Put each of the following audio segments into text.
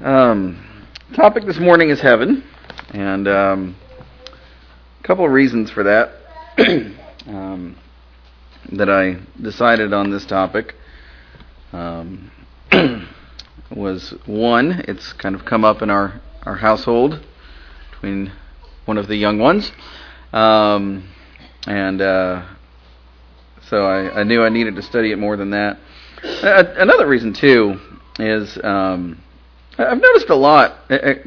Um, topic this morning is heaven, and um, a couple of reasons for that um, that I decided on this topic um, was one, it's kind of come up in our our household between one of the young ones, um, and uh, so I, I knew I needed to study it more than that. Uh, another reason too is um, I've noticed a lot. I,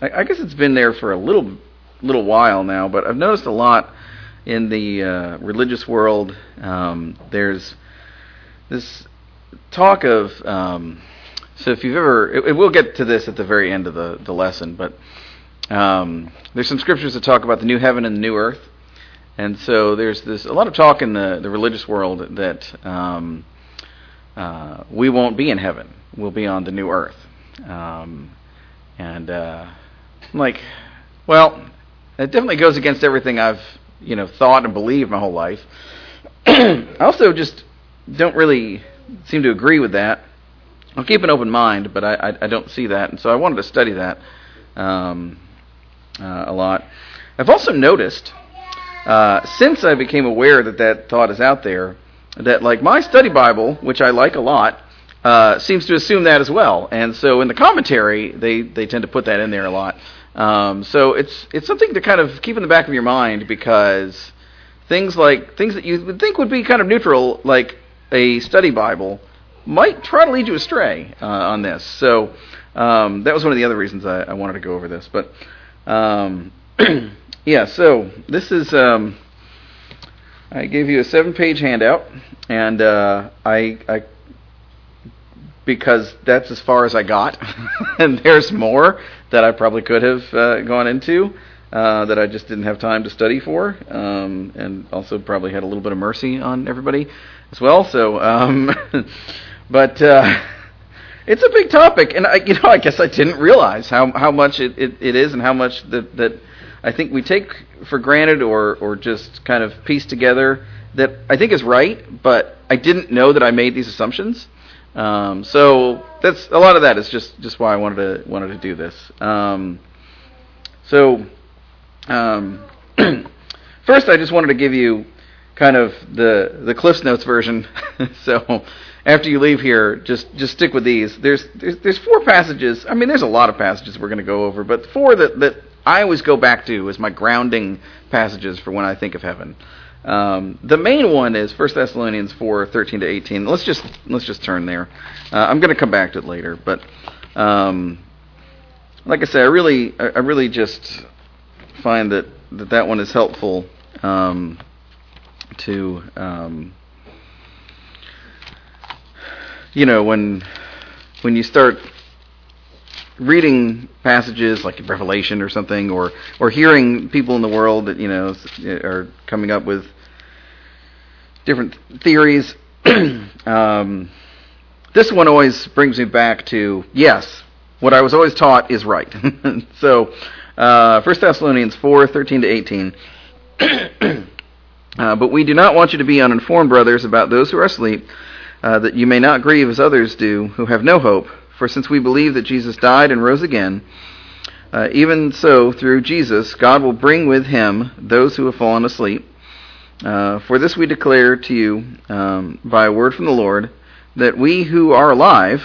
I guess it's been there for a little little while now, but I've noticed a lot in the uh, religious world. Um, there's this talk of um, so if you've ever, it, it, we'll get to this at the very end of the the lesson, but um, there's some scriptures that talk about the new heaven and the new earth, and so there's this a lot of talk in the the religious world that um, uh, we won't be in heaven; we'll be on the new earth. Um, and uh, I'm like, well, it definitely goes against everything I've you know thought and believed my whole life. I also just don't really seem to agree with that. I'll keep an open mind, but I, I, I don't see that, and so I wanted to study that um, uh, a lot. I've also noticed uh, since I became aware that that thought is out there that like my study Bible, which I like a lot, uh, seems to assume that as well. And so in the commentary, they, they tend to put that in there a lot. Um, so it's it's something to kind of keep in the back of your mind because things like things that you would think would be kind of neutral, like a study Bible, might try to lead you astray uh, on this. So um, that was one of the other reasons I, I wanted to go over this. But um, yeah, so this is um, I gave you a seven-page handout, and uh, I, I because that's as far as I got, and there's more that I probably could have uh, gone into uh, that I just didn't have time to study for, um, and also probably had a little bit of mercy on everybody as well. So, um, but uh, it's a big topic, and I, you know, I guess I didn't realize how how much it, it, it is, and how much that that I think we take for granted, or or just kind of piece together that I think is right, but I didn't know that I made these assumptions. Um, so that's a lot of that is just just why I wanted to wanted to do this. Um, so um, first, I just wanted to give you kind of the the Cliffs Notes version. so after you leave here, just just stick with these. There's there's, there's four passages. I mean, there's a lot of passages we're going to go over, but four that that I always go back to as my grounding passages for when I think of heaven. Um, the main one is 1 Thessalonians 4, 13 to 18. Let's just let's just turn there. Uh, I'm going to come back to it later, but um, like I said, I really I really just find that that, that one is helpful um, to um, you know when when you start reading passages like Revelation or something, or or hearing people in the world that you know are coming up with different theories. um, this one always brings me back to yes, what I was always taught is right. so, uh, 1 Thessalonians 4 13 to 18. uh, but we do not want you to be uninformed, brothers, about those who are asleep, uh, that you may not grieve as others do, who have no hope. For since we believe that Jesus died and rose again, uh, even so, through Jesus, God will bring with him those who have fallen asleep. Uh, for this we declare to you um, by a word from the Lord that we who are alive,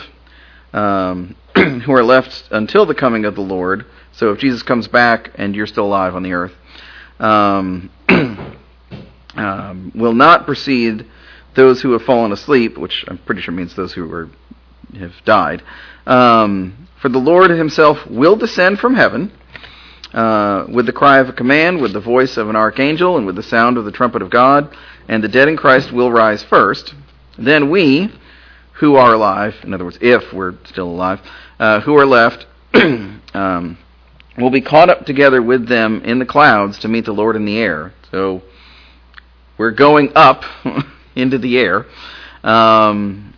um, who are left until the coming of the Lord, so if Jesus comes back and you're still alive on the earth, um, um will not precede those who have fallen asleep, which I'm pretty sure means those who are, have died. Um, for the Lord himself will descend from heaven uh, with the cry of a command, with the voice of an archangel, and with the sound of the trumpet of God, and the dead in Christ will rise first. Then we, who are alive, in other words, if we're still alive, uh, who are left, um, will be caught up together with them in the clouds to meet the Lord in the air. So we're going up into the air. Um,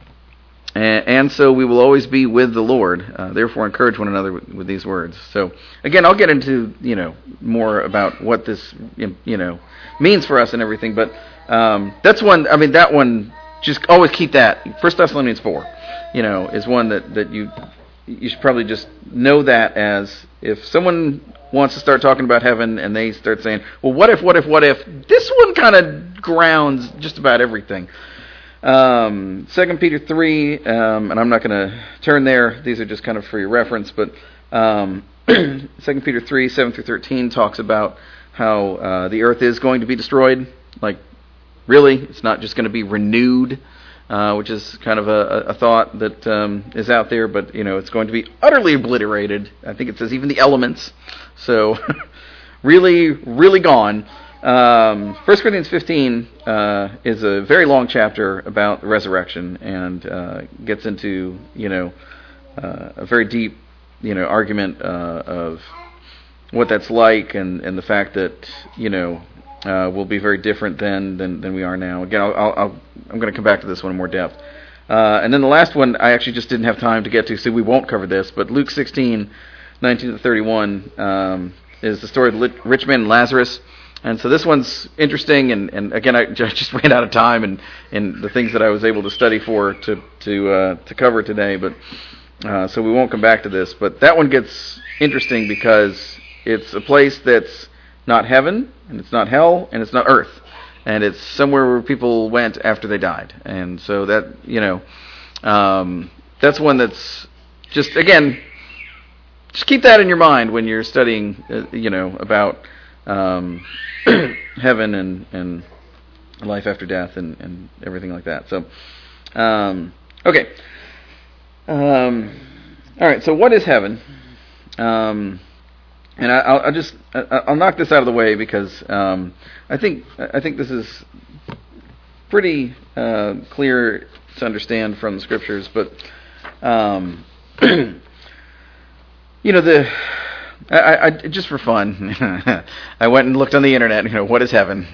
and, so we will always be with the Lord. Uh, therefore, encourage one another with, with, these words. So, again, I'll get into you know more about what this you know means for us and everything. But um, that's one. I mean, that one. Just always keep that. First Thessalonians four, you know, is one that that you you should probably just know that as if someone wants to start talking about heaven and they start saying, well, what if, what if, what if? This one kind of grounds just about everything. Um, 2 Peter 3, um, and I'm not going to turn there. These are just kind of for your reference, but um, 2 Peter 3, 7 through 13 talks about how uh, the earth is going to be destroyed. Like, really, it's not just going to be renewed uh, which is kind of a, a thought that um, is out there, but you know it's going to be utterly obliterated. I think it says even the elements, so really, really gone. Um, 1 Corinthians 15 uh, is a very long chapter about the resurrection and uh, gets into you know uh, a very deep you know argument uh, of what that's like and, and the fact that you know uh, will be very different then than, than we are now. Again, I'll, I'll, I'm going to come back to this one in more depth. Uh, and then the last one, I actually just didn't have time to get to, so we won't cover this. But Luke 16, 19 to 31, um, is the story of the rich man Lazarus. And so this one's interesting, and, and again, I just ran out of time and, and the things that I was able to study for to to uh, to cover today. But uh, so we won't come back to this. But that one gets interesting because it's a place that's not heaven, and it's not hell, and it's not earth. And it's somewhere where people went after they died. And so that, you know, um, that's one that's just, again, just keep that in your mind when you're studying, uh, you know, about um, heaven and, and life after death and, and everything like that. So, um, okay. Um, all right, so what is heaven? Um, and I, will just I'll knock this out of the way because um, I think I think this is pretty uh, clear to understand from the scriptures. But um, you know the I, I, just for fun I went and looked on the internet. You know what is heaven?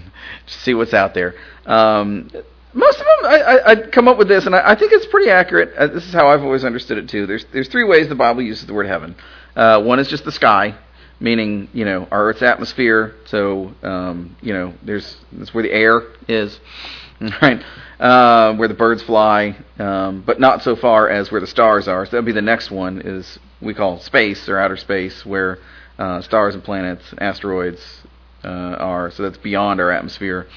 see what's out there. Um, most of them, I, I, would come up with this, and I, I think it's pretty accurate. Uh, this is how I've always understood it too. There's there's three ways the Bible uses the word heaven. Uh, one is just the sky, meaning you know our Earth's atmosphere. So um, you know there's that's where the air is, right? Uh, where the birds fly, um, but not so far as where the stars are. So that'd be the next one is we call space or outer space, where uh, stars and planets, asteroids uh, are. So that's beyond our atmosphere.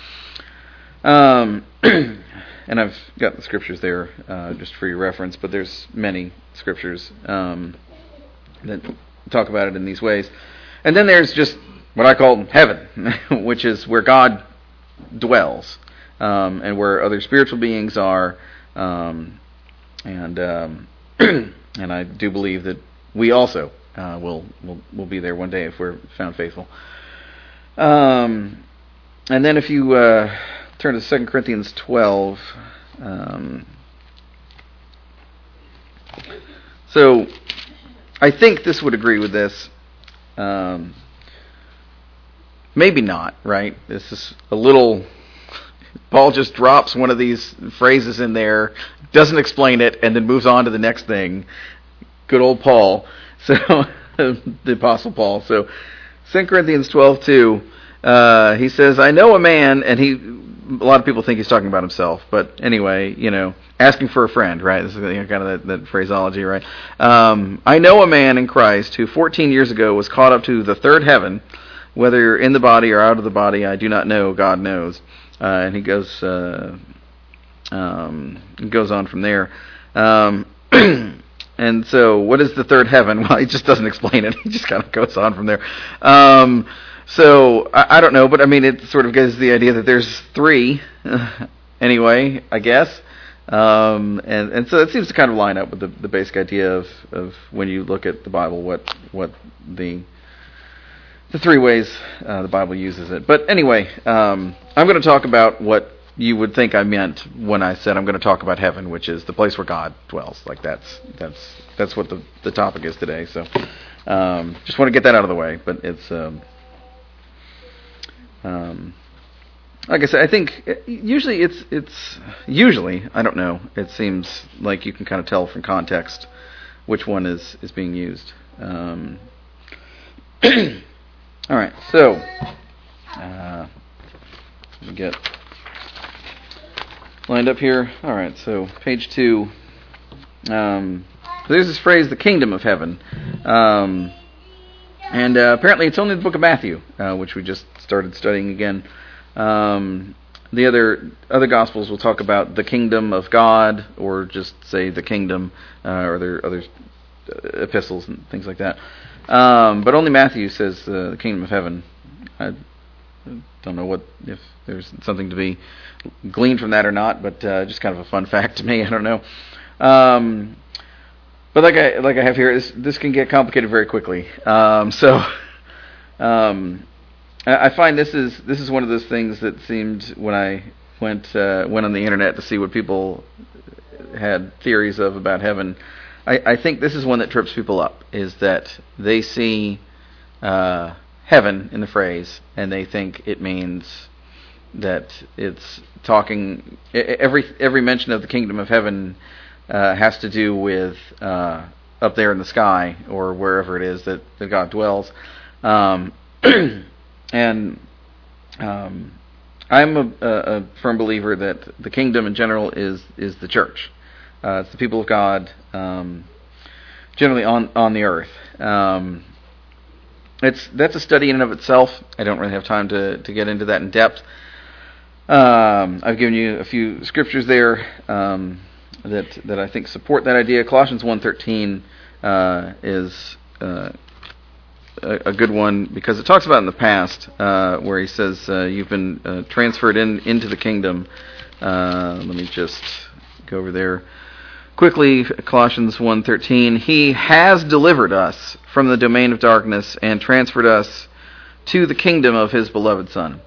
Um, and I've got the scriptures there uh, just for your reference, but there's many scriptures um, that talk about it in these ways. And then there's just what I call heaven, which is where God dwells um, and where other spiritual beings are. Um, and um, and I do believe that we also uh, will will will be there one day if we're found faithful. Um, and then if you uh, turn to 2 Corinthians 12. Um, so I think this would agree with this. Um, maybe not, right? This is a little. Paul just drops one of these phrases in there, doesn't explain it, and then moves on to the next thing. Good old Paul. So, the Apostle Paul. So, 2 Corinthians 12 2, uh, he says, I know a man, and he a lot of people think he's talking about himself, but anyway, you know, asking for a friend, right? This is you know, kind of that, that phraseology, right? Um, I know a man in Christ who 14 years ago was caught up to the third heaven, whether in the body or out of the body, I do not know. God knows. Uh, and he goes uh, um, goes on from there. Um, and so, what is the third heaven? Well, he just doesn't explain it. He just kind of goes on from there. Um, so I, I don't know, but I mean, it sort of gives the idea that there's three, anyway. I guess. Um, and and so it seems to kind of line up with the, the basic idea of, of when you look at the Bible, what what the the three ways uh, the Bible uses it. But anyway, um, I'm going to talk about what you would think I meant when I said I'm going to talk about heaven, which is the place where God dwells. Like that's that's that's what the the topic is today. So um, just want to get that out of the way. But it's um, um, like I said, I think uh, usually it's it's usually I don't know. It seems like you can kind of tell from context which one is is being used. Um, all right, so uh, let me get lined up here. All right, so page two. Um, there's this phrase, the kingdom of heaven. Um, and uh, apparently it's only the book of Matthew, uh, which we just started studying again. Um, the other other gospels will talk about the kingdom of God, or just say the kingdom, uh, or there other epistles and things like that. Um, but only Matthew says uh, the kingdom of heaven. I don't know what if there's something to be gleaned from that or not, but uh, just kind of a fun fact to me. I don't know. Um, but like I like I have here, this, this can get complicated very quickly. Um, so um, I, I find this is this is one of those things that seemed when I went uh, went on the internet to see what people had theories of about heaven. I, I think this is one that trips people up. Is that they see uh, heaven in the phrase and they think it means that it's talking every every mention of the kingdom of heaven uh, has to do with uh, up there in the sky or wherever it is that, that God dwells. Um, and um, I'm a, a, firm believer that the kingdom in general is is the church. Uh, it's the people of God, um, generally on on the earth. Um, it's that's a study in and of itself. I don't really have time to to get into that in depth. Um, I've given you a few scriptures there. Um, that that I think support that idea. Colossians 1:13 uh, is uh, a, a, good one because it talks about in the past uh, where he says uh, you've been uh, transferred in into the kingdom. Uh, let me just go over there quickly. Colossians 1:13. He has delivered us from the domain of darkness and transferred us to the kingdom of His beloved Son.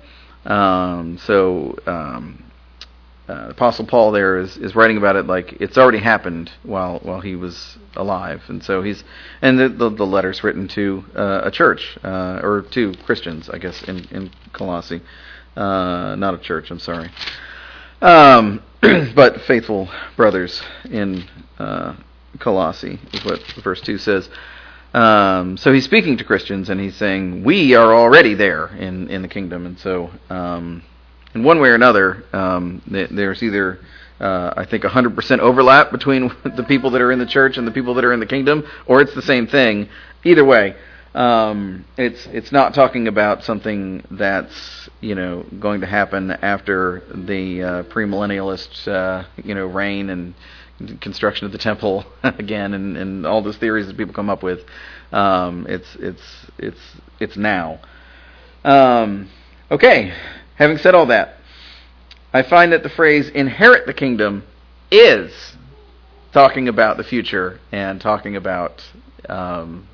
Um, so. Um, uh, Apostle Paul there is, is writing about it like it's already happened while while he was alive, and so he's and the the, the letters written to uh, a church uh, or to Christians, I guess, in in Colossae, uh, not a church. I'm sorry, um, but faithful brothers in uh, Colossae is what verse two says. Um, so he's speaking to Christians, and he's saying we are already there in in the kingdom, and so. Um, in one way or another, um, there's either uh, I think 100% overlap between the people that are in the church and the people that are in the kingdom, or it's the same thing. Either way, um, it's it's not talking about something that's you know going to happen after the uh, premillennialist uh, you know reign and construction of the temple again, and, and all those theories that people come up with. Um, it's it's it's it's now. Um, okay, Having said all that, I find that the phrase inherit the kingdom is talking about the future and talking about, um,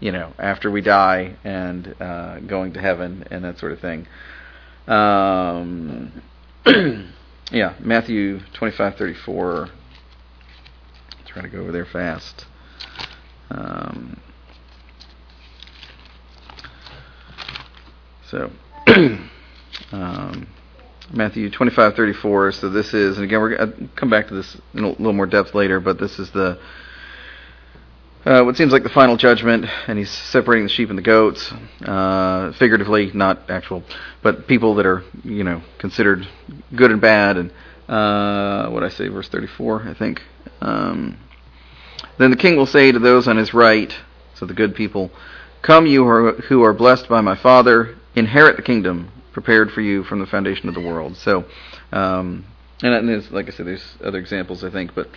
you know, after we die and uh, going to heaven and that sort of thing. Um, yeah, Matthew 25:34. Try to go over there fast. Um, so. um, Matthew 25:34. So this is, and again, we're going to come back to this in a little more depth later, but this is the uh, what seems like the final judgment, and he's separating the sheep and the goats, uh, figuratively, not actual, but people that are, you know, considered good and bad, and uh, what I say, verse 34, I think. Um, then the king will say to those on his right, so the good people, Come, you who are, blessed by my Father, inherit the kingdom prepared for you from the foundation of the world. So, um, and there's, like I said, there's other examples, I think, but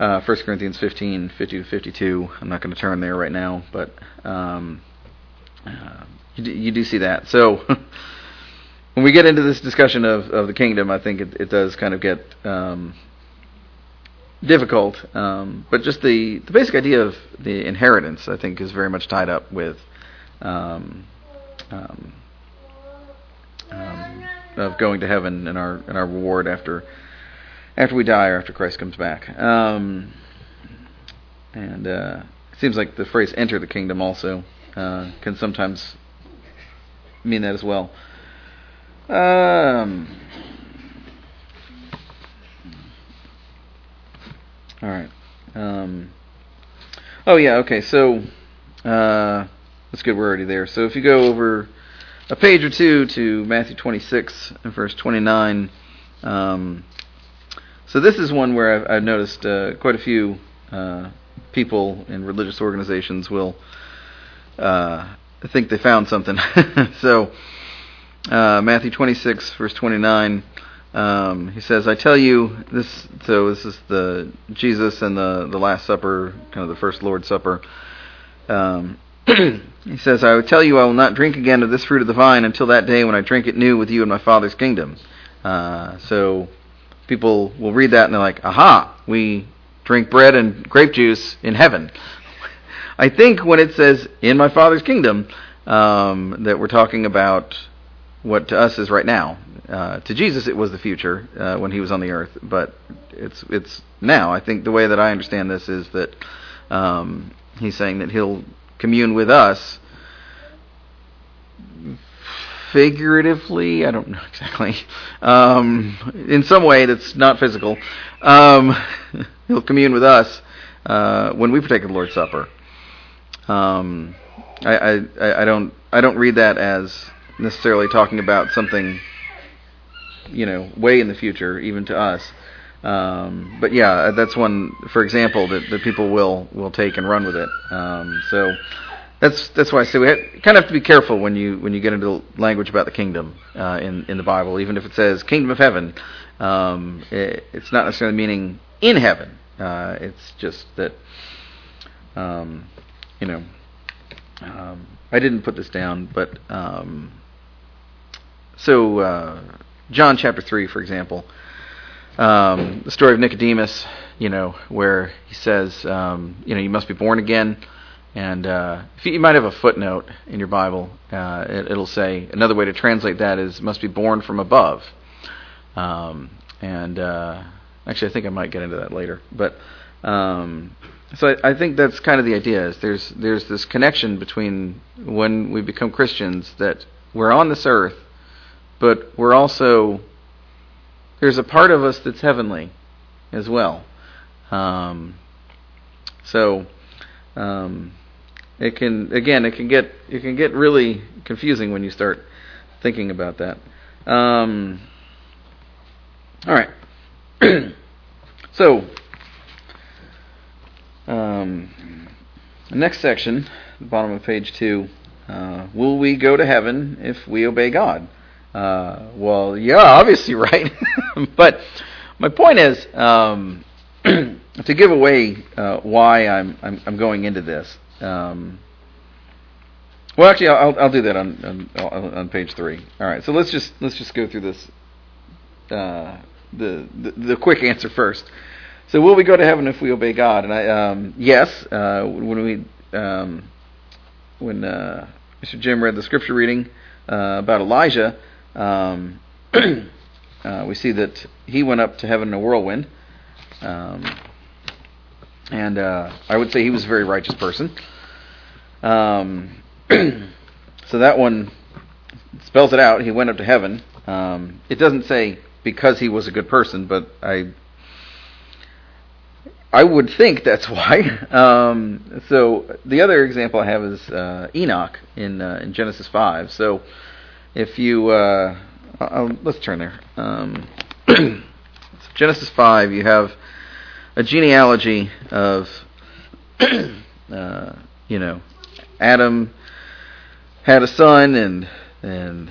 uh, 1 Corinthians 15, 50 to 52, I'm not going to turn there right now, but um, uh, you, do, you do see that. So, when we get into this discussion of, of the kingdom, I think it, it does kind of get um, difficult. Um, but just the, the basic idea of the inheritance, I think, is very much tied up with um, um, um, of going to heaven and our and our reward after after we die or after Christ comes back. Um, and uh, it seems like the phrase "enter the kingdom" also uh, can sometimes mean that as well. Um, all right. Um, oh yeah. Okay. So uh, that's good. We're already there. So if you go over a page or two to Matthew 26 and verse 29. Um, so this is one where I've, I've noticed uh, quite a few uh, people in religious organizations will uh, think they found something. so, uh, Matthew 26, verse 29, um, he says, "I tell you this." So this is the Jesus and the the Last Supper, kind of the first Lord's Supper. Um, he says, "I will tell you, I will not drink again of this fruit of the vine until that day when I drink it new with you in my Father's kingdom." Uh, so people will read that and they're like, "Aha! We drink bread and grape juice in heaven." I think when it says "in my Father's kingdom," um, that we're talking about what to us is right now. Uh, to Jesus, it was the future uh, when he was on the earth, but it's it's now. I think the way that I understand this is that um, he's saying that he'll commune with us figuratively. I don't know exactly. Um, in some way that's not physical. Um, he'll commune with us uh, when we partake of the Lord's Supper. Um, I, I I don't I don't read that as necessarily talking about something, you know, way in the future, even to us. Um, but yeah, that's one, for example, that, that people will will take and run with it. Um, so that's that's why I say we have, kind of have to be careful when you when you get into language about the kingdom uh, in in the Bible, even if it says kingdom of heaven. Um, it, it's not necessarily meaning in heaven. Uh, it's just that, um, you know, um, I didn't put this down, but um, so, uh, John chapter 3, for example, um, the story of Nicodemus, you know, where he says, um, you know, you must be born again. And uh, if you, you, might have a footnote in your Bible, uh, it, will say another way to translate that is must be born from above. Um, and uh, actually, I think I might get into that later. But um, so I, I, think that's kind of the idea. Is there's there's this connection between when we become Christians that we're on this earth but we're also there's a part of us that's heavenly as well. Um, so um, it can again it can get it can get really confusing when you start thinking about that. Um, all right. so um, next section, the bottom of page two. Uh, will we go to heaven if we obey God? Uh, well, yeah, obviously, right. but my point is um, to give away uh, why I'm, I'm, I'm going into this. Um, well, actually, I'll I'll do that on, on, on page three. All right, so let's just let's just go through this. Uh, the, the, the quick answer first. So, will we go to heaven if we obey God? And I um, yes, uh, when we um, when uh, Mr. Jim read the scripture reading uh, about Elijah um, uh, we see that he went up to heaven in a whirlwind. And uh, I would say he was a very righteous person. Um, so that one spells it out. He went up to heaven. Um, it doesn't say because he was a good person, but I I would think that's why. Um, so the other example I have is uh, Enoch in uh, in Genesis five. So if you uh, let's turn there. Um, Genesis five, you have a genealogy of uh, you know Adam had a son and and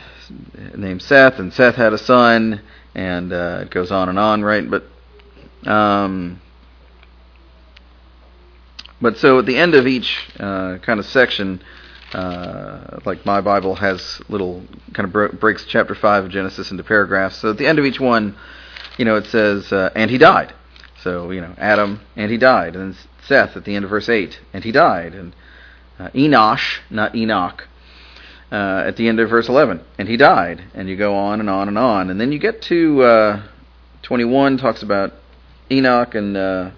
named Seth, and Seth had a son, and uh, it goes on and on, right? But um, but so at the end of each uh, kind of section, uh, like my Bible has little kind of bro- breaks chapter five of Genesis into paragraphs. So at the end of each one, you know, it says, uh, "And he died." So you know, Adam, and he died, and then Seth at the end of verse eight, and he died, and uh, Enosh, not Enoch, uh, at the end of verse eleven, and he died, and you go on and on and on, and then you get to uh, twenty-one, talks about Enoch. And uh,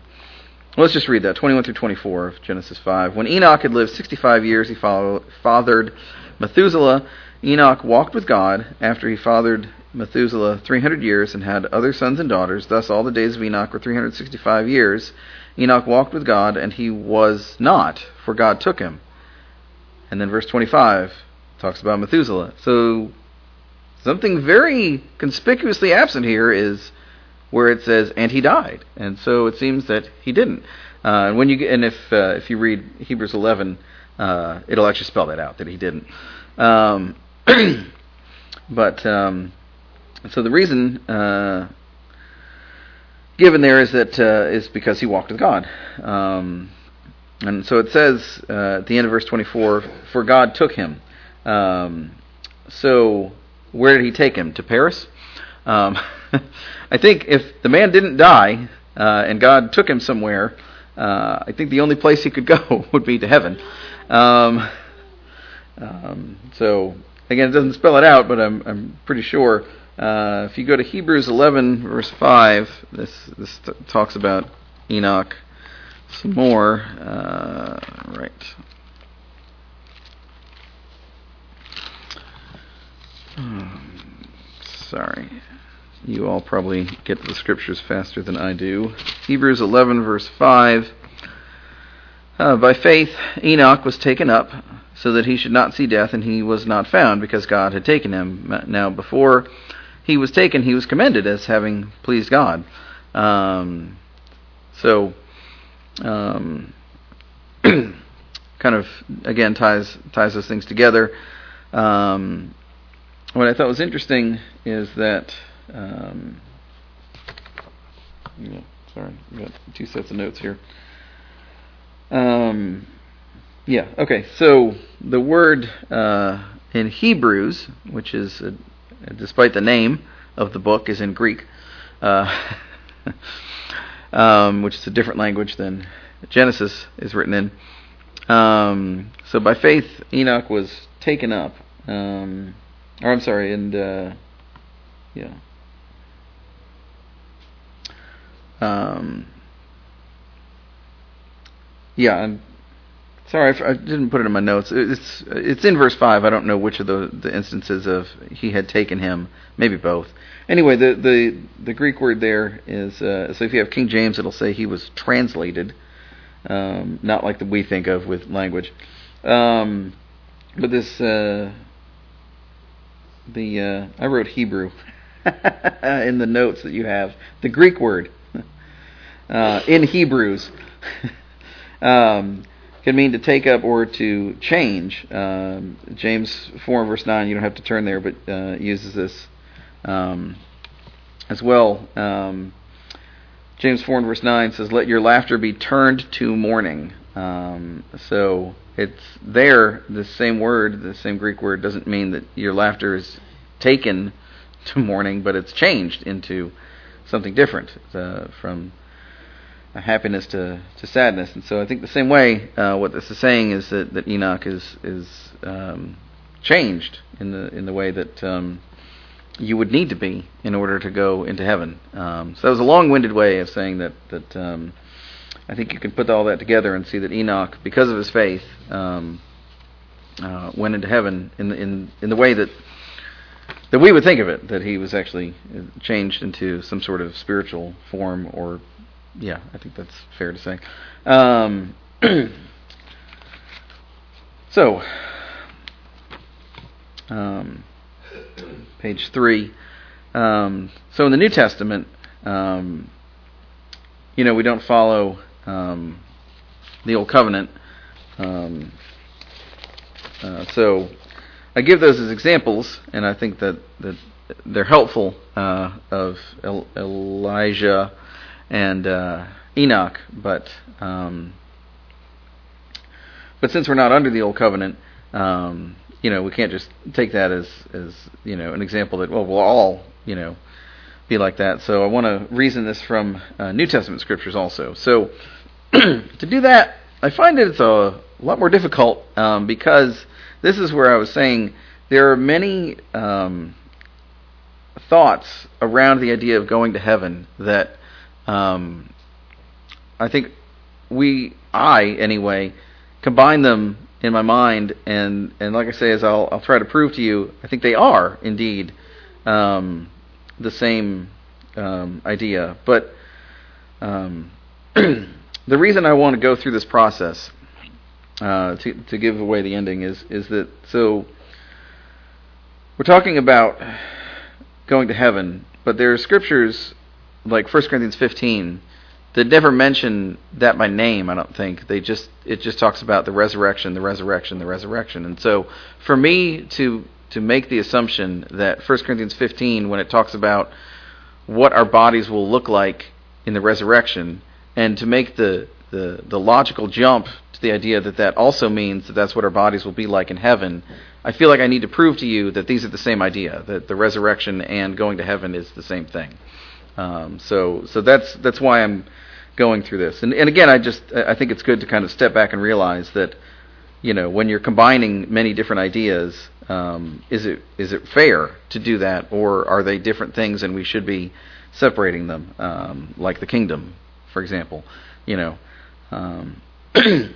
Let's just read that. 21 through 24 of Genesis 5. When Enoch had lived 65 years, he fathered Methuselah. Enoch walked with God after he fathered Methuselah 300 years and had other sons and daughters. Thus, all the days of Enoch were 365 years. Enoch walked with God, and he was not, for God took him. And then verse 25 talks about Methuselah. So, something very conspicuously absent here is where it says, and he died. And so it seems that he didn't. Uh, and when you and if uh, if you read Hebrews 11, uh, it'll actually spell that out that he didn't. Um, but um, so the reason uh, given there is that uh, is because he walked with God. Um, and so it says uh, at the end of verse 24, "For God took him." Um, so where did he take him? To Paris? Um, I think if the man didn't die uh, and God took him somewhere, uh, I think the only place he could go would be to heaven. Um, um, so again, it doesn't spell it out, but I'm I'm pretty sure. Uh, if you go to Hebrews 11 verse 5, this this t- talks about Enoch some more. Uh, right. Um, sorry. You all probably get to the scriptures faster than I do. Hebrews 11, verse 5. Uh, by faith, Enoch was taken up so that he should not see death, and he was not found because God had taken him. Now, before he was taken, he was commended as having pleased God. Um, so, um, kind of again ties ties those things together. Um, what I thought was interesting is that. Um, yeah, sorry, I've got two sets of notes here. Um, yeah, okay. So the word uh, in Hebrews, which is, uh, despite the name of the book, is in Greek, uh, um, which is a different language than Genesis is written in. Um, so by faith, Enoch was taken up. Um, or I'm sorry, and uh, yeah. Um, yeah, sorry, I didn't put it in my notes. It's it's in verse five. I don't know which of the the instances of he had taken him. Maybe both. Anyway, the the the Greek word there is uh, so if you have King James, it'll say he was translated, um, not like the we think of with language. Um, but this uh, the uh, I wrote Hebrew in the notes that you have. The Greek word uh, in Hebrews um, can mean to take up or to change. Um, James 4 verse 9, you don't have to turn there, but uh, uses this um, as well. Um, James 4 and verse 9 says, Let your laughter be turned to mourning. Um, so it's there, the same word, the same Greek word, doesn't mean that your laughter is taken to mourning, but it's changed into something different uh, from happiness to, to sadness. And so I think the same way, uh, what this is saying is that, that Enoch is is um, changed in the in the way that um, you would need to be in order to go into heaven. Um, so that was a long-winded way of saying that that um, I think you can put all that together and see that Enoch, because of his faith, um, uh, went into heaven in the in in the way that that we would think of it, that he was actually changed into some sort of spiritual form or yeah, I think that's fair to say. Um, so, um, page three. Um, so in the New Testament, um, you know, we don't follow um, the Old Covenant. Um, uh, so I give those as examples, and I think that, that they're helpful uh, of El- Elijah and uh, Enoch, but um, but since we're not under the old covenant, um, you know, we can't just take that as as you know an example that well we'll all you know be like that. So I want to reason this from uh, New Testament scriptures also. So to do that, I find it's a lot more difficult um, because this is where I was saying there are many um, thoughts around the idea of going to heaven that um, I think we, I anyway, combine them in my mind, and and like I say, as I'll I'll try to prove to you, I think they are indeed um, the same um, idea. But um, the reason I want to go through this process uh, to to give away the ending is is that so we're talking about going to heaven, but there are scriptures like 1 Corinthians 15 that never mention that by name. I don't think they just it just talks about the resurrection, the resurrection, the resurrection. And so for me to to make the assumption that 1 Corinthians 15, when it talks about what our bodies will look like in the resurrection, and to make the the, the logical jump to the idea that that also means that that's what our bodies will be like in heaven, I feel like I need to prove to you that these are the same idea, that the resurrection and going to heaven is the same thing. Um, so so that's that's why I'm going through this. And and again, I just I think it's good to kind of step back and realize that you know when you're combining many different ideas, um, is it is it fair to do that, or are they different things and we should be separating them, um, like the kingdom, for example, you know. Um,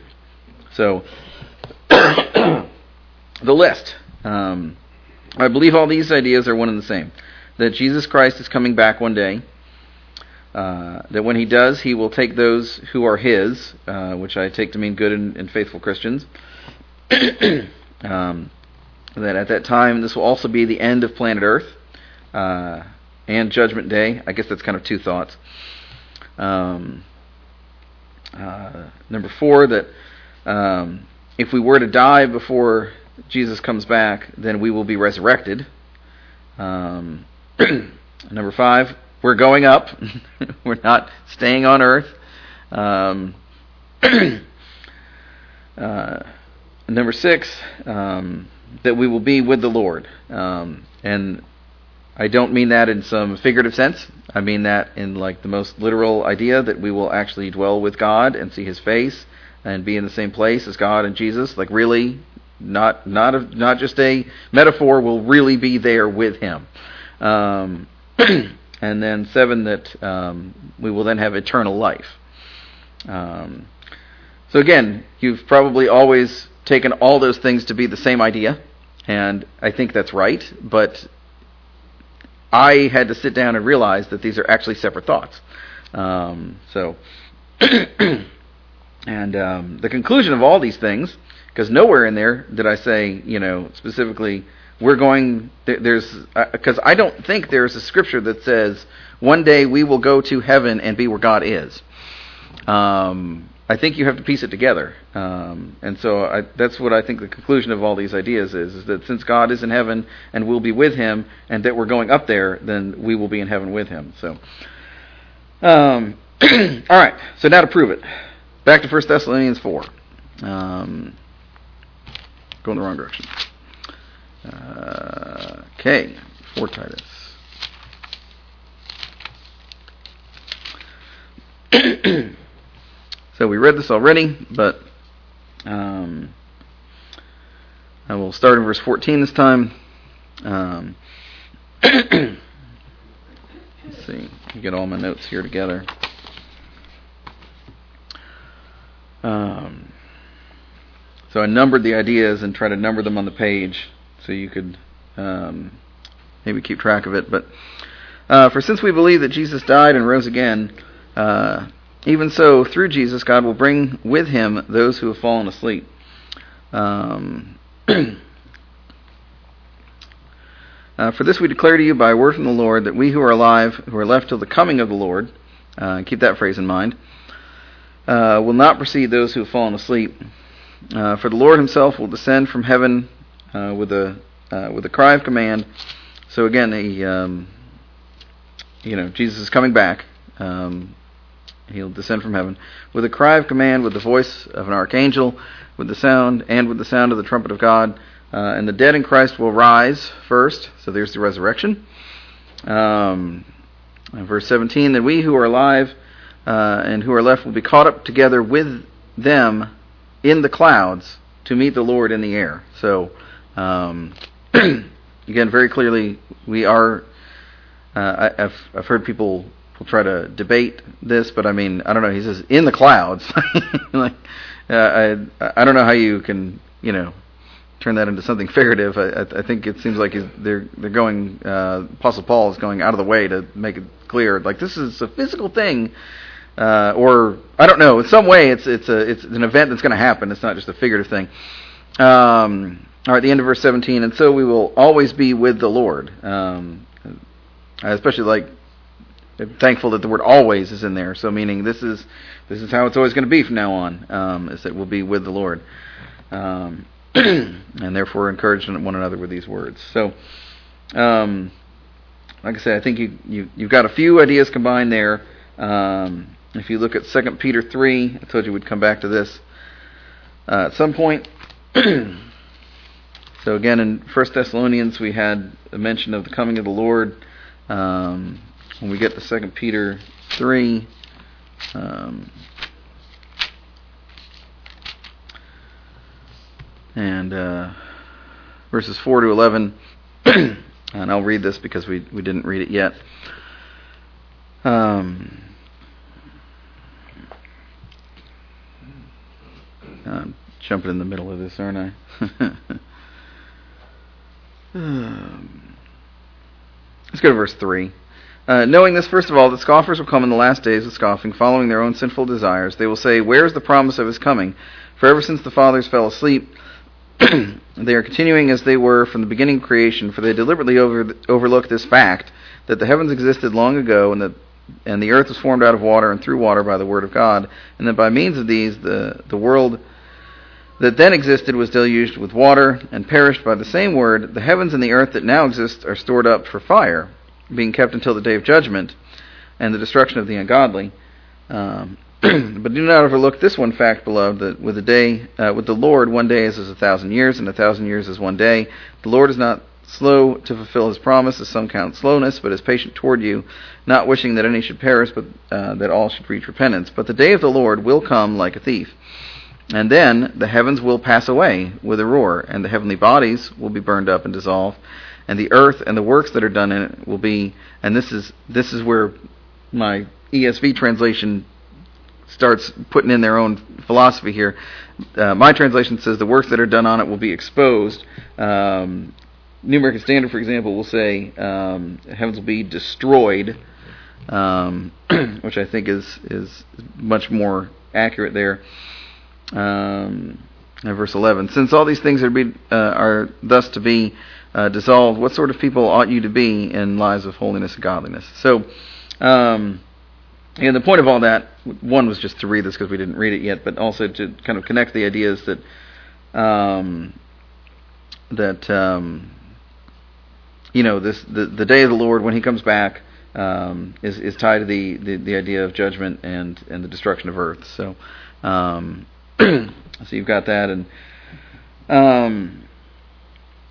so the list. Um, I believe all these ideas are one and the same that Jesus Christ is coming back one day. Uh, that when he does, he will take those who are his, uh, which I take to mean good and, and faithful Christians. um, that at that time, this will also be the end of planet Earth uh, and Judgment Day. I guess that's kind of two thoughts. Um, uh, number four, that um, if we were to die before Jesus comes back, then we will be resurrected. Um, Number five, we're going up. we're not staying on earth. Um, uh, number six, um, that we will be with the Lord. Um, and I don't mean that in some figurative sense. I mean that in like the most literal idea that we will actually dwell with God and see His face and be in the same place as God and Jesus. Like really, not not a, not just a metaphor. We'll really be there with Him. Um, and then seven that um, we will then have eternal life. Um, so again, you've probably always taken all those things to be the same idea, and I think that's right. But I had to sit down and realize that these are actually separate thoughts. Um, so, and um, the conclusion of all these things, because nowhere in there did I say, you know, specifically we're going there's because uh, I don't think there's a scripture that says one day we will go to heaven and be where God is. Um, I think you have to piece it together, um, and so I, that's what I think the conclusion of all these ideas is: is that since God is in heaven and we'll be with Him, and that we're going up there, then we will be in heaven with Him. So, um, all right. So now to prove it, back to First Thessalonians four. Um, going the wrong direction. Okay, for Titus. so we read this already, but um, I will start in verse 14 this time. Um, let's see, get all my notes here together. Um, so I numbered the ideas and tried to number them on the page so you could um, maybe keep track of it. But uh, for since we believe that Jesus died and rose again, uh, even so, through Jesus, God will bring with him those who have fallen asleep. Um, uh, for this we declare to you by word from the Lord that we who are alive, who are left till the coming of the Lord, uh, keep that phrase in mind, uh, will not precede those who have fallen asleep. Uh, for the Lord himself will descend from heaven with a uh, with a cry of command. So again, he, um, you know, Jesus is coming back. Um, he'll descend from heaven with a cry of command, with the voice of an archangel, with the sound and with the sound of the trumpet of God. Uh, and the dead in Christ will rise first. So there's the resurrection. Um, verse 17: That we who are alive uh, and who are left will be caught up together with them in the clouds to meet the Lord in the air. So um, again, very clearly, we are. Uh, I, have I've heard people will try to debate this, but I mean, I don't know. He says in the clouds. like, uh, I I don't know how you can you know turn that into something figurative. I, I, think it seems like they're they're going. Uh, Apostle Paul is going out of the way to make it clear, like this is a physical thing, uh, or I don't know. In some way, it's it's a it's an event that's going to happen. It's not just a figurative thing. Um, all right, the end of verse 17. And so we will always be with the Lord. Um, I especially like thankful that the word always is in there. So meaning this is this is how it's always going to be from now on. Um, is that we'll be with the Lord, um, and therefore encouraging one another with these words. So, um, like I said, I think you, you you've got a few ideas combined there. Um, if you look at Second Peter three, I told you we'd come back to this uh, at some point. so again, in First Thessalonians, we had a mention of the coming of the Lord. Um, when we get to Second Peter three, um, and uh, verses four to eleven, and I'll read this because we we didn't read it yet. Um, I'm jumping in the middle of this, aren't I? um, let's go to verse 3. Uh, knowing this, first of all, that scoffers will come in the last days with scoffing, following their own sinful desires. They will say, Where is the promise of his coming? For ever since the fathers fell asleep, they are continuing as they were from the beginning of creation, for they deliberately over, overlook this fact that the heavens existed long ago, and that and the earth was formed out of water and through water by the word of God, and that by means of these the the world that then existed was deluged with water and perished by the same word. The heavens and the earth that now exist are stored up for fire being kept until the day of judgment and the destruction of the ungodly. Um, but do not overlook this one fact, beloved, that with the day, uh, with the Lord, one day is as a thousand years, and a thousand years is one day. The Lord is not slow to fulfill His promise, as some count slowness, but is patient toward you, not wishing that any should perish, but uh, that all should reach repentance. But the day of the Lord will come like a thief. And then the heavens will pass away with a roar, and the heavenly bodies will be burned up and dissolved, and the earth and the works that are done in it will be and this is this is where my ESV translation starts putting in their own philosophy here. Uh, my translation says the works that are done on it will be exposed. Um, New American Standard, for example, will say um, heavens will be destroyed, um, which I think is is much more accurate there. Um, verse 11, since all these things are, be, uh, are thus to be uh, dissolved, what sort of people ought you to be in lives of holiness and godliness? So, um, and the point of all that, one was just to read this because we didn't read it yet, but also to kind of connect the ideas that um, that um, you know this the the day of the Lord when He comes back um, is is tied to the, the, the idea of judgment and and the destruction of earth. So um, so you've got that and um,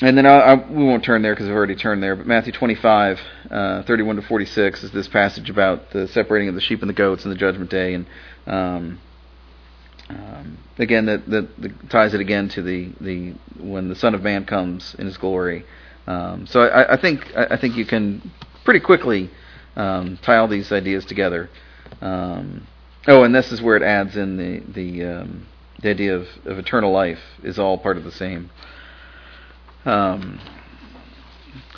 and then I, I, we won't turn there because I've already turned there. But Matthew 25, uh, 31 to 46 is this passage about the separating of the sheep and the goats in the judgment day, and um, um, again that, that, ties it again to the, the when the Son of Man comes in His glory. Um, so I, I, think I think you can pretty quickly um, tie all these ideas together. Um, oh, and this is where it adds in the the, um, the idea of, of eternal life is all part of the same. Um,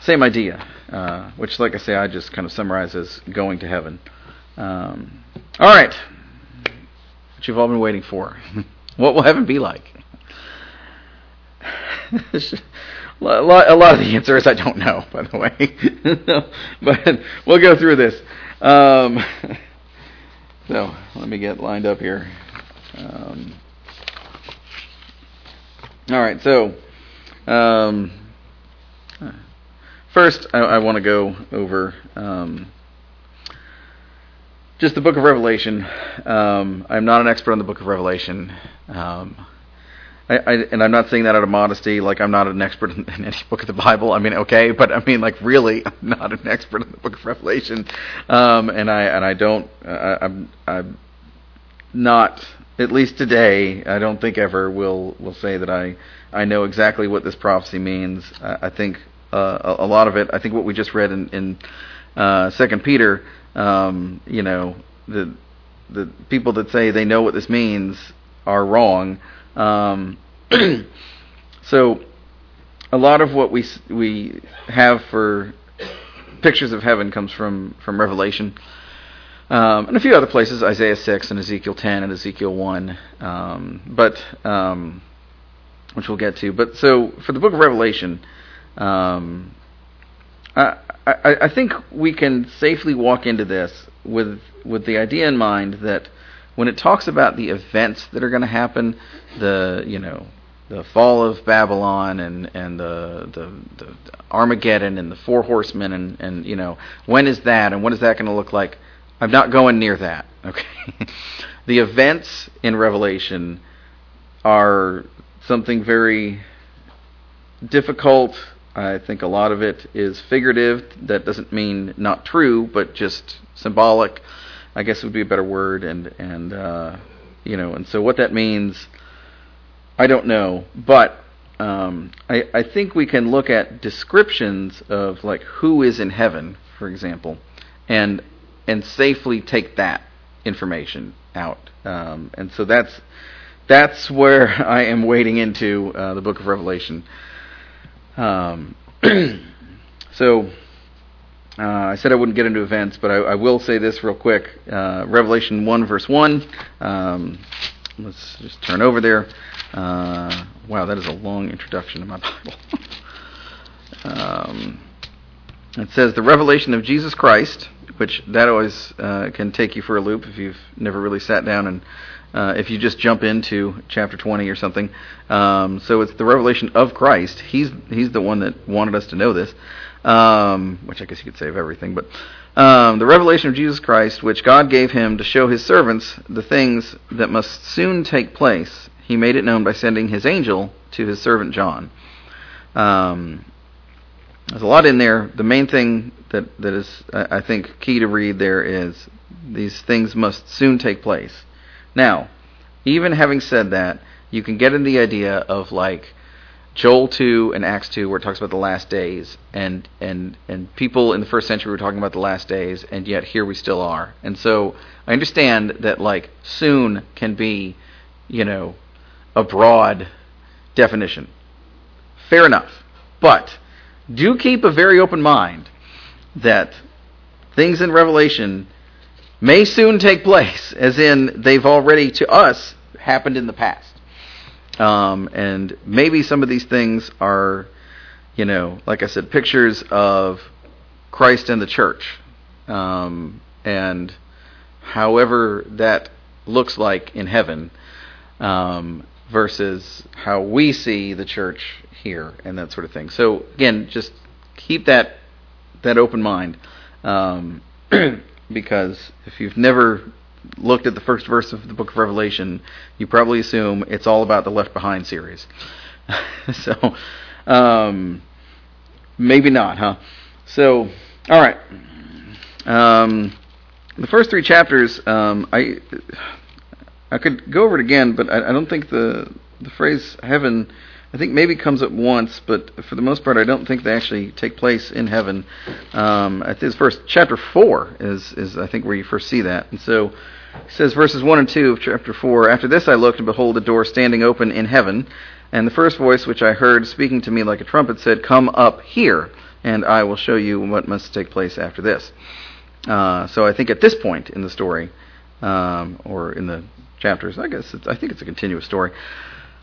same idea, uh, which, like I say, I just kind of summarize as going to heaven. Um, all right, what you've all been waiting for. what will heaven be like? a lot of the answer is I don't know, by the way. but we'll go through this. Um, so let me get lined up here. Um, all right, so um, first, I, I want to go over um, just the book of Revelation. Um, I'm not an expert on the book of Revelation. Um, I, I, and I'm not saying that out of modesty, like I'm not an expert in, in, any book of the Bible. I mean, okay, but I mean, like really, I'm not an expert in the book of Revelation, um, and I and I don't, I'm I'm not at least today. I don't think ever will will say that I I know exactly what this prophecy means. I, I think uh, a, a, lot of it. I think what we just read in, in uh, Second Peter. Um, you know, the the people that say they know what this means are wrong. Um, so, a lot of what we we have for pictures of heaven comes from from Revelation. Um, and a few other places, Isaiah 6 and Ezekiel 10 and Ezekiel 1. Um, but um, which we'll get to. But so for the book of Revelation, um, I, I, I think we can safely walk into this with with the idea in mind that when it talks about the events that are going to happen, the you know the fall of Babylon and and the, the the Armageddon and the four horsemen and and you know when is that and what is that going to look like? I'm not going near that. Okay, the events in Revelation are something very difficult. I think a lot of it is figurative. That doesn't mean not true, but just symbolic. I guess would be a better word. And and uh, you know, and so what that means, I don't know. But um, I I think we can look at descriptions of like who is in heaven, for example, and and safely take that information out. Um, and so that's that's where I am wading into uh, the book of Revelation. Um, so uh, I said I wouldn't get into events, but I, I will say this real quick. Uh, Revelation 1, verse 1. Um, let's just turn over there. Uh, wow, that is a long introduction to my Bible. um, it says, The revelation of Jesus Christ, which that always uh, can take you for a loop if you've never really sat down and uh, if you just jump into chapter 20 or something. Um, so it's the revelation of Christ. He's he's the one that wanted us to know this, um, which I guess you could say of everything. But um, the revelation of Jesus Christ, which God gave him to show his servants the things that must soon take place, he made it known by sending his angel to his servant John. Um, there's a lot in there. The main thing that that is, I think, key to read there is these things must soon take place. Now, even having said that, you can get in the idea of like Joel 2 and Acts 2 where it talks about the last days and and and people in the first century were talking about the last days and yet here we still are. And so I understand that like soon can be, you know, a broad definition. Fair enough. But do keep a very open mind that things in Revelation may soon take place, as in they've already, to us, happened in the past. Um, and maybe some of these things are, you know, like I said, pictures of Christ and the church. Um, and however that looks like in heaven um, versus how we see the church here and that sort of thing. So again, just keep that that open mind. Um, because if you've never looked at the first verse of the book of Revelation, you probably assume it's all about the Left Behind series. so, um, maybe not, huh? So, all right. Um, the first three chapters, um, I I could go over it again, but I, I don't think the the phrase heaven I think maybe comes up once, but for the most part, I don't think they actually take place in heaven. Um, at this first chapter four is is I think where you first see that, and so it says verses one and two of chapter four. After this, I looked and behold a door standing open in heaven, and the first voice which I heard speaking to me like a trumpet said, "Come up here, and I will show you what must take place after this." Uh, so I think at this point in the story, um, or in the chapters, I guess I think it's a continuous story.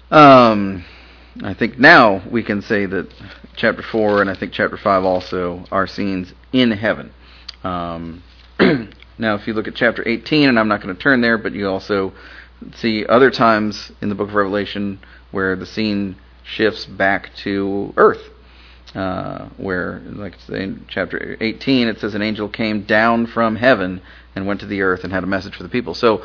Um, I think now we can say that chapter 4 and I think chapter 5 also are scenes in heaven. Um, now, if you look at chapter 18, and I'm not going to turn there, but you also see other times in the book of Revelation where the scene shifts back to earth. Uh, where, like in chapter 18, it says an angel came down from heaven and went to the earth and had a message for the people. So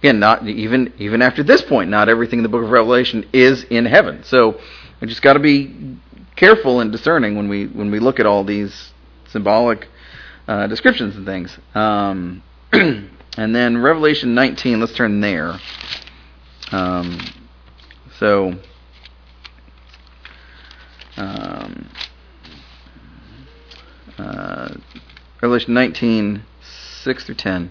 Again, not even even after this point, not everything in the book of Revelation is in heaven. So we just got to be careful and discerning when we when we look at all these symbolic uh, descriptions and things. Um, and then Revelation 19. Let's turn there. Um, so. Um, uh, Revelation 19, 6 through 10.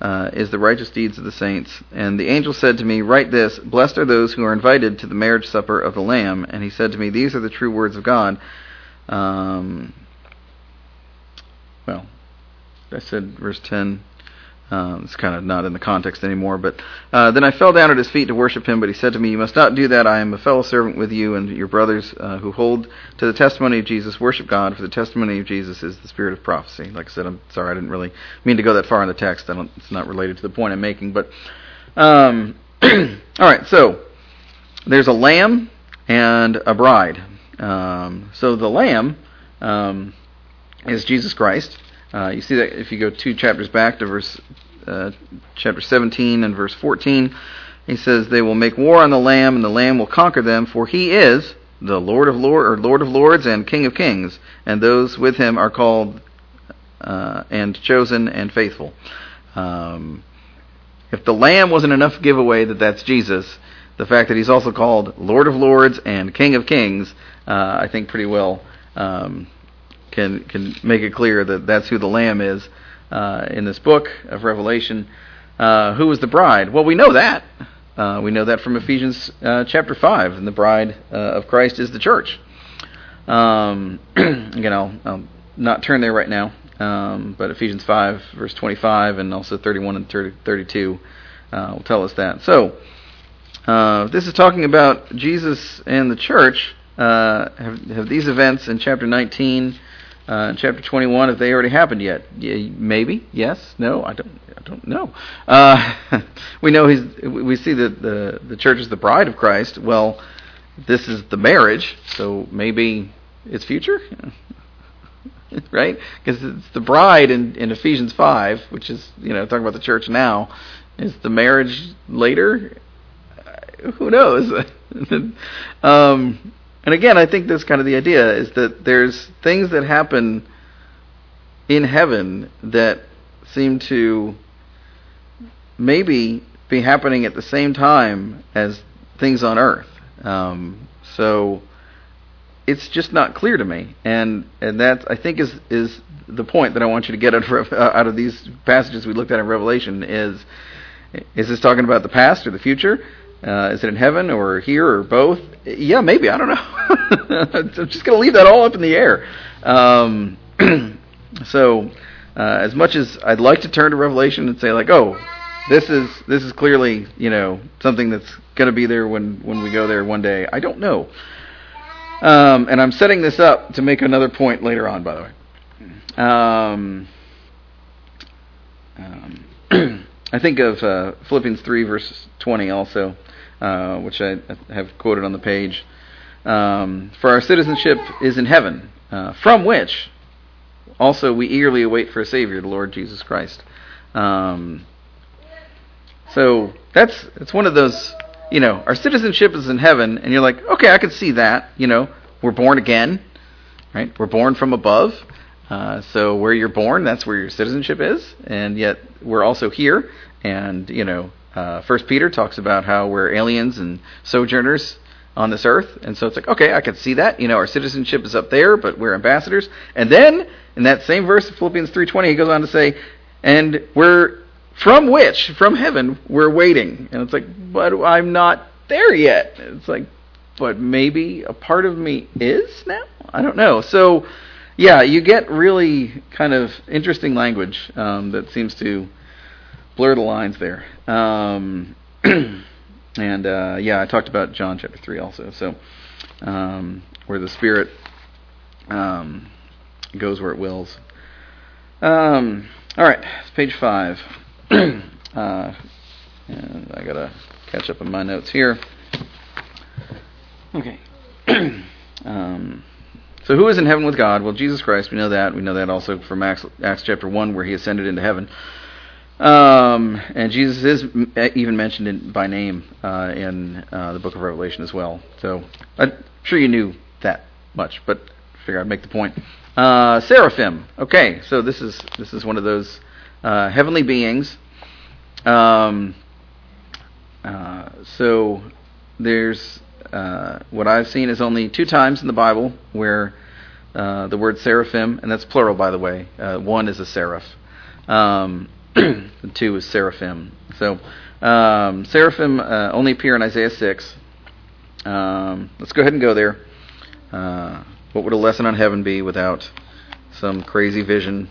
uh, is the righteous deeds of the saints. And the angel said to me, Write this Blessed are those who are invited to the marriage supper of the Lamb. And he said to me, These are the true words of God. Um, well, I said verse 10. Um, it's kind of not in the context anymore. But uh, then I fell down at his feet to worship him. But he said to me, "You must not do that. I am a fellow servant with you and your brothers uh, who hold to the testimony of Jesus. Worship God, for the testimony of Jesus is the spirit of prophecy." Like I said, I'm sorry, I didn't really mean to go that far in the text. it's not related to the point I'm making. But um, all right, so there's a lamb and a bride. Um, so the lamb um, is Jesus Christ. Uh, you see that if you go two chapters back to verse uh, chapter 17 and verse 14, he says, "They will make war on the Lamb, and the Lamb will conquer them, for He is the Lord of Lord or Lord of Lords and King of Kings, and those with Him are called uh, and chosen and faithful." Um, if the Lamb wasn't enough giveaway that that's Jesus, the fact that He's also called Lord of Lords and King of Kings, uh, I think pretty well. Um, can can make it clear that that's who the Lamb is uh, in this book of Revelation. Uh, who is the bride? Well, we know that. Uh, we know that from Ephesians uh, chapter five, and the bride uh, of Christ is the church. Um, again, I'll, I'll, not turn there right now, um, but Ephesians five, verse twenty-five, and also thirty-one and 30, 32 uh, will tell us that. So. this is talking about Jesus and the church. have, have these events in chapter 19 uh, chapter 21, if they already happened yet? Yeah, maybe. Yes. No. I don't. I don't know. Uh, we know he's. We see that the the church is the bride of Christ. Well, this is the marriage, so maybe it's future, right? Because it's the bride in, in Ephesians 5, which is you know talking about the church now. Is the marriage later? Who knows? um, and again, I think that's kind of the idea is that there's things that happen in heaven that seem to maybe be happening at the same time as things on earth. Um, so it's just not clear to me, and and that I think is is the point that I want you to get out of, out of these passages we looked at in Revelation is is this talking about the past or the future? Uh, is it in heaven or here or both? Yeah, maybe. I don't know. I'm just going to leave that all up in the air. Um, so, uh, as much as I'd like to turn to Revelation and say like, oh, this is this is clearly you know something that's going to be there when when we go there one day. I don't know. Um, and I'm setting this up to make another point later on, by the way. Um, um, I think of uh, Philippians 3, verse 20 also uh, which I have quoted on the page. Um, for our citizenship is in heaven, uh, from which also we eagerly await for a Savior, the Lord Jesus Christ. Um, so that's it's one of those, you know, our citizenship is in heaven, and you're like, okay, I can see that. You know, we're born again, right? We're born from above. Uh, so where you're born, that's where your citizenship is, and yet we're also here, and you know, uh, First Peter talks about how we're aliens and sojourners on this earth, and so it's like, okay, I can see that. You know, our citizenship is up there, but we're ambassadors. And then in that same verse, of Philippians three twenty, he goes on to say, and we're from which from heaven we're waiting. And it's like, but I'm not there yet. It's like, but maybe a part of me is now. I don't know. So, yeah, you get really kind of interesting language um, that seems to blur the lines there. Um, and uh, yeah, I talked about John chapter three also. So um, where the Spirit um, goes where it wills. Um, all right, page five. uh, and I gotta catch up on my notes here. Okay. um, so who is in heaven with God? Well, Jesus Christ. We know that. We know that also from Acts, Acts chapter one, where he ascended into heaven. Um, and Jesus is even mentioned in, by name uh, in uh, the book of Revelation as well. So I'm sure you knew that much, but I figure I'd make the point. Uh, seraphim. Okay, so this is this is one of those uh, heavenly beings. Um, uh, so there's uh, what I've seen is only two times in the Bible where the word seraphim, and that's plural by the way. one is a seraph. Um, the two is seraphim. So um, seraphim uh, only appear in Isaiah 6. Um, let's go ahead and go there. Uh, what would a lesson on heaven be without some crazy vision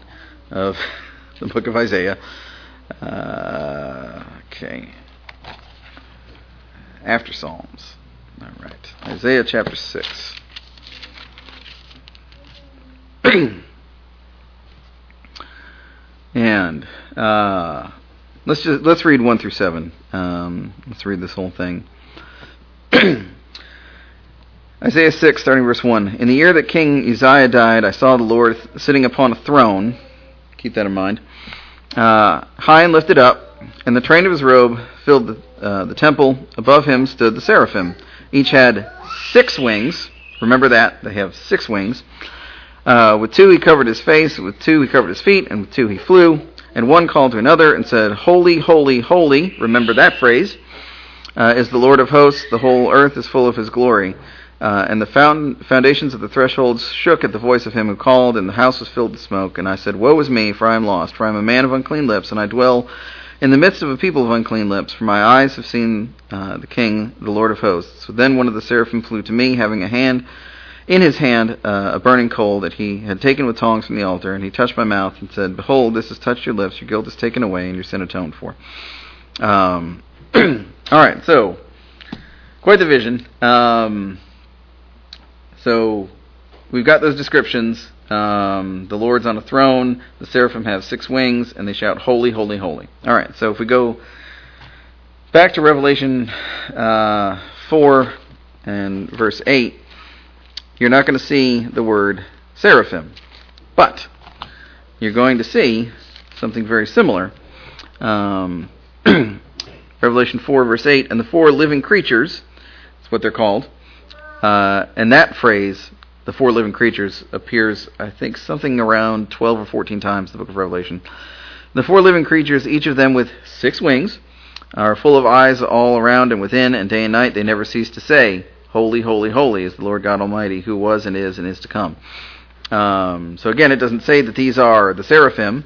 of the book of Isaiah? Uh, okay. After Psalms. All right. Isaiah chapter 6. and uh, let's just let's read one through seven. Um, let's read this whole thing. Isaiah 6, starting verse 1. In the year that King Uzziah died, I saw the Lord sitting upon a throne. Keep that in mind. Uh, high and lifted up, and the train of his robe filled the, uh, the temple. Above him stood the seraphim. Each had six wings. Remember that. They have six wings. Uh, with two he covered his face, with two he covered his feet, and with two he flew. And one called to another and said, Holy, holy, holy. Remember that phrase. Uh, is the Lord of hosts. The whole earth is full of his glory. Uh, and the found, foundations of the thresholds shook at the voice of him who called, and the house was filled with smoke. And I said, Woe is me, for I am lost, for I am a man of unclean lips, and I dwell in the midst of a people of unclean lips, for my eyes have seen uh, the King, the Lord of hosts. So then one of the seraphim flew to me, having a hand in his hand uh, a burning coal that he had taken with tongs from the altar, and he touched my mouth and said, Behold, this has touched your lips, your guilt is taken away, and your sin atoned for. Um, all right, so quite the vision. Um, so we've got those descriptions. Um, the Lord's on a throne. The seraphim have six wings, and they shout, Holy, holy, holy. All right, so if we go back to Revelation uh, 4 and verse 8, you're not going to see the word seraphim. But you're going to see something very similar. Um, Revelation 4, verse 8, and the four living creatures, that's what they're called, uh, and that phrase, the four living creatures, appears, I think, something around 12 or 14 times in the book of Revelation. The four living creatures, each of them with six wings, are full of eyes all around and within, and day and night they never cease to say, Holy, holy, holy is the Lord God Almighty, who was and is and is to come. Um, so again, it doesn't say that these are the seraphim,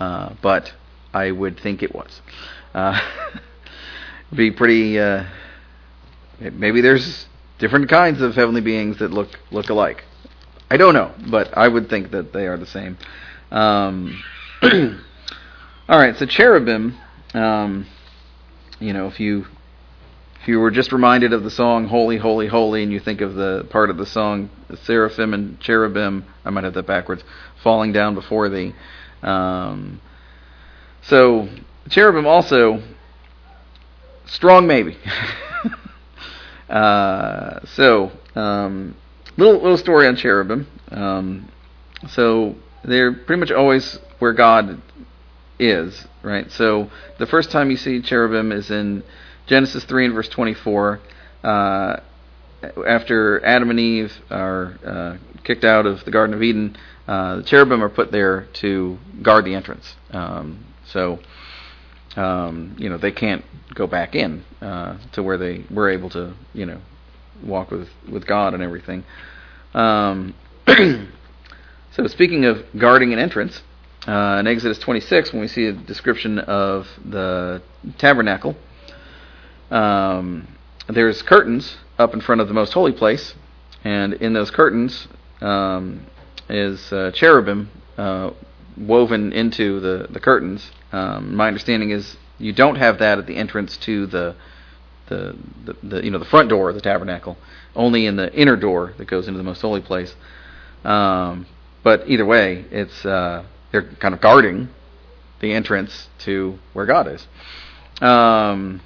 uh, but I would think it was. Uh, be pretty. Uh, maybe there's different kinds of heavenly beings that look look alike. I don't know, but I would think that they are the same. Um, all right, so cherubim. Um, you know, if you if you were just reminded of the song "Holy, Holy, Holy," and you think of the part of the song "Seraphim and Cherubim," I might have that backwards, falling down before thee. Um, so cherubim also strong, maybe. Uh, so, um, little little story on cherubim. Um, so they're pretty much always where God is, right? So the first time you see cherubim is in Genesis three and verse twenty four. Uh, after Adam and Eve are uh, kicked out of the Garden of Eden, uh, the cherubim are put there to guard the entrance. Um, so um, you know they can't go back in uh, to where they were able to you know walk with with God and everything. Um, so speaking of guarding an entrance, uh, in Exodus 26, when we see a description of the tabernacle, um, there's curtains up in front of the most holy place, and in those curtains um, is uh, cherubim uh, woven into the the curtains um, my understanding is you don't have that at the entrance to the, the, the, the, you know the front door of the tabernacle, only in the inner door that goes into the most holy place. Um, but either way, it's uh, they're kind of guarding the entrance to where God is. Um,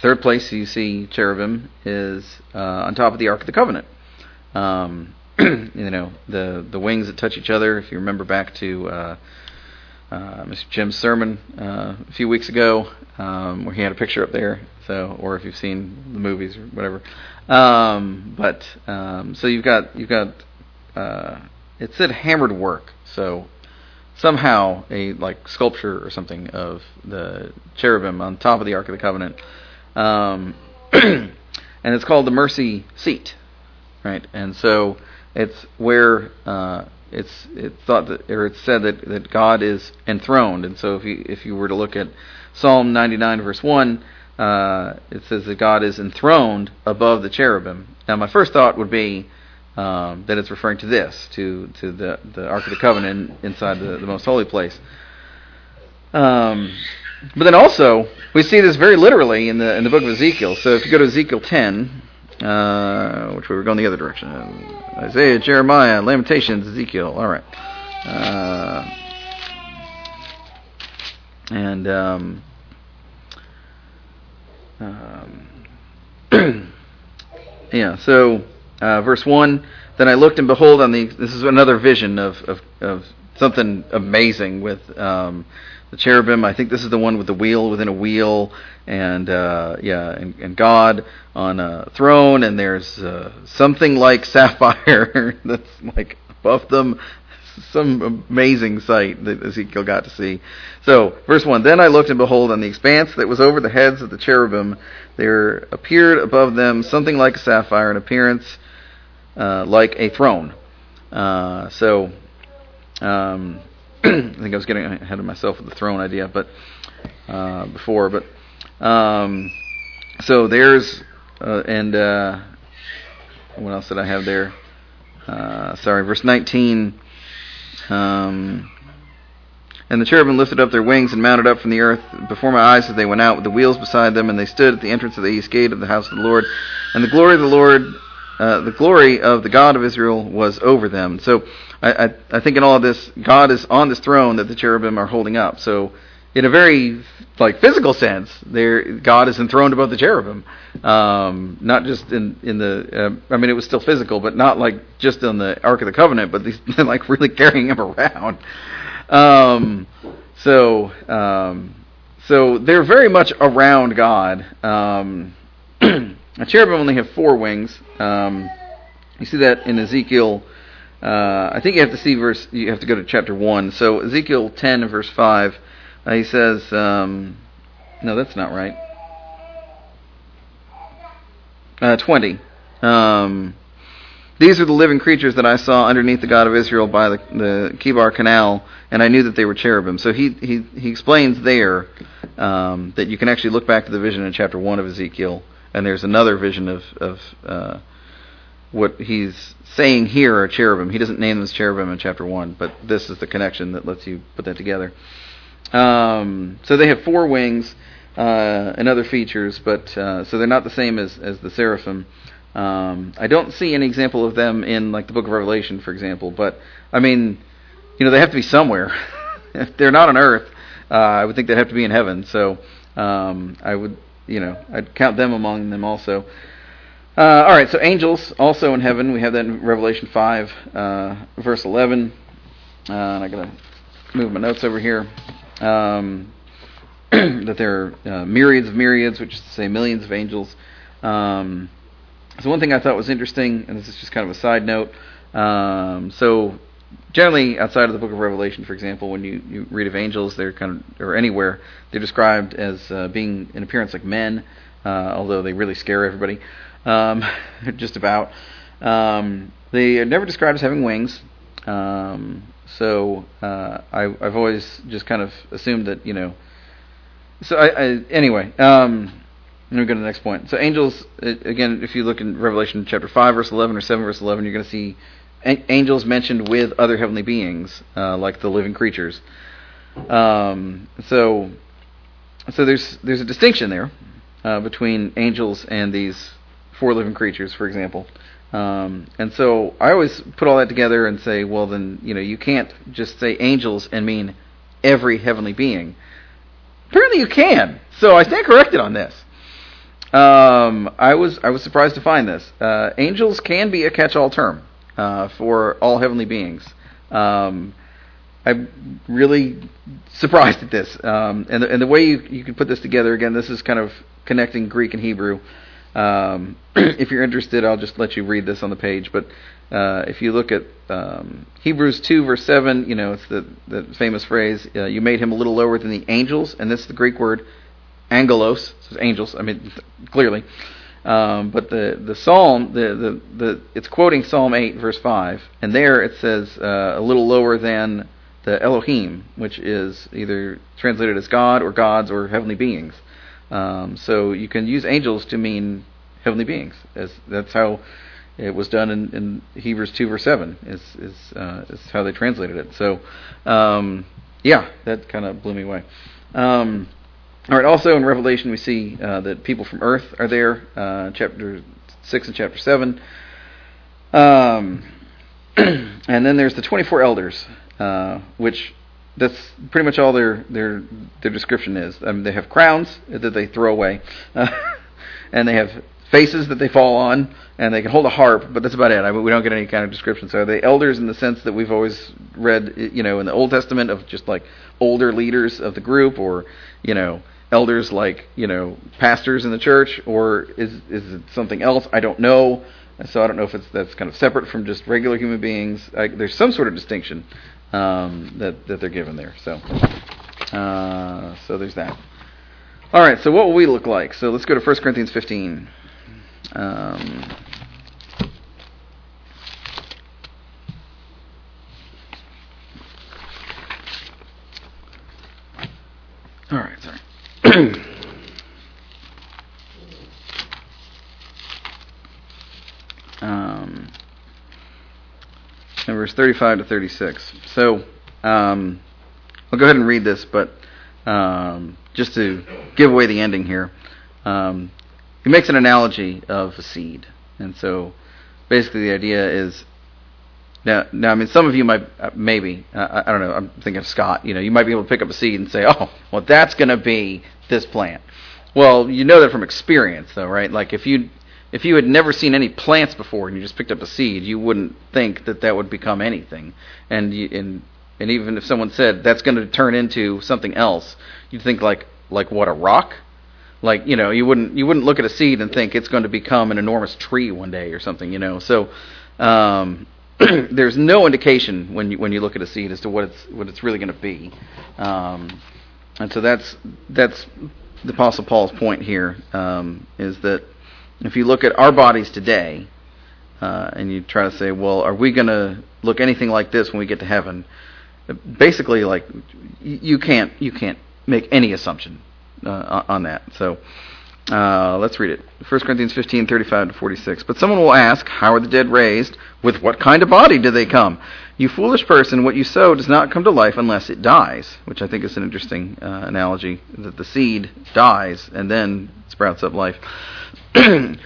third place you see cherubim is uh, on top of the Ark of the Covenant. Um, you know the the wings that touch each other. If you remember back to uh, uh, Mr. Jim's sermon uh, a few weeks ago, um, where he had a picture up there. So, or if you've seen the movies or whatever. Um, but um, so you've got you've got uh, it said hammered work. So somehow a like sculpture or something of the cherubim on top of the Ark of the Covenant, um, and it's called the mercy seat, right? And so it's where uh, it's it's thought that or it's said that that God is enthroned, and so if you if you were to look at Psalm 99 verse 1, uh, it says that God is enthroned above the cherubim. Now, my first thought would be um, that it's referring to this, to to the the Ark of the Covenant inside the, the most holy place. Um, but then also we see this very literally in the in the book of Ezekiel. So if you go to Ezekiel 10, uh, which we were going the other direction, Isaiah, Jeremiah, Lamentations, Ezekiel. All right, uh, and um, um, yeah. So uh, verse one. Then I looked and behold on the. This is another vision of of, of something amazing with um, the cherubim. I think this is the one with the wheel within a wheel, and uh, yeah, and, and, God on a throne, and there's uh, something like sapphire that's like above them. Some amazing sight that Ezekiel got to see. So, verse 1 Then I looked, and behold, on the expanse that was over the heads of the cherubim, there appeared above them something like a sapphire, in appearance uh, like a throne. Uh, so, um, I think I was getting ahead of myself with the throne idea, but uh, before, but um, so there's uh, and uh, what else did I have there? Uh, sorry, verse 19. Um, and the cherubim lifted up their wings and mounted up from the earth before my eyes as they went out with the wheels beside them, and they stood at the entrance of the east gate of the house of the Lord. And the glory of the Lord, uh, the glory of the God of Israel was over them. So I, I, I think in all of this, God is on this throne that the cherubim are holding up. So in a very like physical sense, there God is enthroned above the cherubim, um, not just in in the. Uh, I mean, it was still physical, but not like just on the Ark of the Covenant, but these, like really carrying him around. Um, so um, so they're very much around God. Um, cherubim only have four wings. Um, you see that in Ezekiel uh, I think you have to see verse. You have to go to chapter one. So Ezekiel 10 verse 5, uh, he says, um, "No, that's not right." Uh, 20. Um, These are the living creatures that I saw underneath the God of Israel by the, the Chebar Canal, and I knew that they were cherubim. So he he, he explains there um, that you can actually look back to the vision in chapter one of Ezekiel, and there's another vision of of uh, what he's saying here are cherubim. He doesn't name them cherubim in chapter 1, but this is the connection that lets you put that together. Um, so they have four wings uh, and other features, but uh, so they're not the same as, as the seraphim. Um, I don't see any example of them in like the book of Revelation, for example, but I mean, you know, they have to be somewhere. if they're not on earth, uh, I would think they'd have to be in heaven. So um, I would, you know, I'd count them among them also. Uh, all right, so angels also in heaven. We have that in Revelation 5, uh, verse 11. Uh, and I got to move my notes over here. Um, that there are uh, myriads of myriads, which is to say millions of angels. Um, so one thing I thought was interesting, and this is just kind of a side note. Um, so generally, outside of the Book of Revelation, for example, when you, you read of angels, they're kind of or anywhere they're described as uh, being in appearance like men, uh, although they really scare everybody um, just about. Um, they are never described as having wings. Um, so uh, I, have always just kind of assumed that you know. So I, I anyway. Um, let me go to the next point. So angels, again, if you look in Revelation chapter five, verse eleven, or seven, verse eleven, you're going to see angels mentioned with other heavenly beings, uh, like the living creatures. Um, so, so there's there's a distinction there uh, between angels and these four living creatures, for example. Um, and so I always put all that together and say, well, then you know you can't just say angels and mean every heavenly being. Apparently, you can. So I stand corrected on this. Um, I was I was surprised to find this. Uh, angels can be a catch-all term uh, for all heavenly beings. Um, I'm really surprised at this. Um, and, the, and the way you, you can put this together, again, this is kind of connecting Greek and Hebrew. Um, if you're interested, I'll just let you read this on the page. But uh, if you look at um, Hebrews 2, verse 7, you know, it's the, the famous phrase, uh, you made him a little lower than the angels, and this is the Greek word angelos, so angels, I mean, clearly. Um, but the the psalm, the, the the it's quoting Psalm eight verse five, and there it says uh, a little lower than the Elohim, which is either translated as God or gods or heavenly beings. Um, so you can use angels to mean heavenly beings. As that's how it was done in, in Hebrews two verse seven. Is is uh, is how they translated it. So um, yeah, that kind of blew me away. Um, all right. Also in Revelation, we see uh, that people from Earth are there. Uh, chapter six and chapter seven. Um, and then there's the 24 elders, uh, which that's pretty much all their their their description is. I mean, they have crowns that they throw away, uh, and they have faces that they fall on, and they can hold a harp, but that's about it. I mean, we don't get any kind of description. So are they elders in the sense that we've always read, you know, in the Old Testament of just like older leaders of the group, or you know, elders like you know pastors in the church, or is is it something else? I don't know. So I don't know if it's that's kind of separate from just regular human beings. I, there's some sort of distinction um, that that they're given there. So uh, so there's that. All right. So what will we look like? So let's go to 1 Corinthians 15. Um, all right. Sorry. verse 35 to 36. So um, I'll go ahead and read this, but um, just to give away the ending here, um, he makes an analogy of a seed, and so basically the idea is now, now I mean, some of you might uh, maybe uh, I don't know. I'm thinking of Scott. You know, you might be able to pick up a seed and say, "Oh, well, that's going to be this plant." Well, you know that from experience, though, right? Like if you if you had never seen any plants before and you just picked up a seed, you wouldn't think that that would become anything. And you, and and even if someone said that's going to turn into something else, you'd think like like what a rock. Like you know, you wouldn't you wouldn't look at a seed and think it's going to become an enormous tree one day or something. You know, so um, there's no indication when you when you look at a seed as to what it's what it's really going to be. Um, and so that's that's the Apostle Paul's point here um, is that if you look at our bodies today, uh, and you try to say, well, are we going to look anything like this when we get to heaven? Basically, like you can't you can't make any assumption uh, on that. So uh, let's read it. 1 Corinthians 15, 35 to 46. But someone will ask, How are the dead raised? With what kind of body do they come? You foolish person, what you sow does not come to life unless it dies, which I think is an interesting uh, analogy, that the seed dies and then sprouts up life. and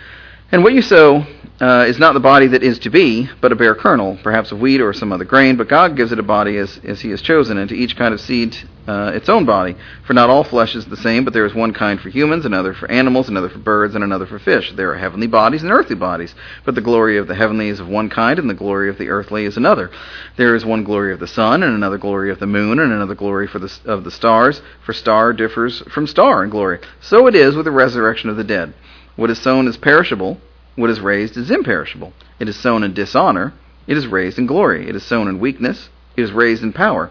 what you sow uh, is not the body that is to be, but a bare kernel, perhaps of wheat or some other grain. But God gives it a body as, as He has chosen, and to each kind of seed uh, its own body. For not all flesh is the same, but there is one kind for humans, another for animals, another for birds, and another for fish. There are heavenly bodies and earthly bodies, but the glory of the heavenly is of one kind, and the glory of the earthly is another. There is one glory of the sun, and another glory of the moon, and another glory for the, of the stars. For star differs from star in glory. So it is with the resurrection of the dead. What is sown is perishable what is raised is imperishable. It is sown in dishonor. It is raised in glory. It is sown in weakness. It is raised in power.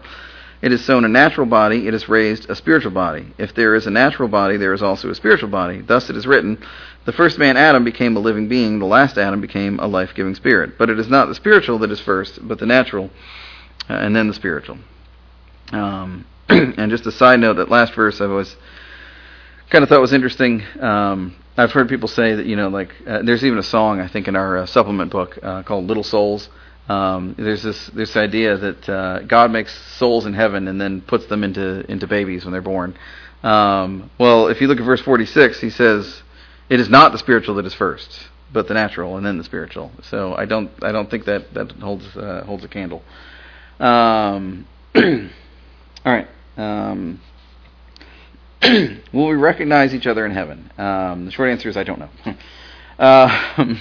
It is sown a natural body. It is raised a spiritual body. If there is a natural body, there is also a spiritual body. Thus it is written, The first man, Adam, became a living being. The last Adam became a life giving spirit. But it is not the spiritual that is first, but the natural, uh, and then the spiritual. Um, and just a side note, that last verse I've always kind of thought was interesting. Um, I've heard people say that you know, like uh, there's even a song I think in our uh, supplement book uh, called "Little Souls." Um, there's this this idea that uh, God makes souls in heaven and then puts them into into babies when they're born. Um, well, if you look at verse 46, he says, "It is not the spiritual that is first, but the natural, and then the spiritual." So I don't I don't think that that holds uh, holds a candle. Um, all right. Will we recognize each other in heaven? Um, the short answer is I don't know. uh,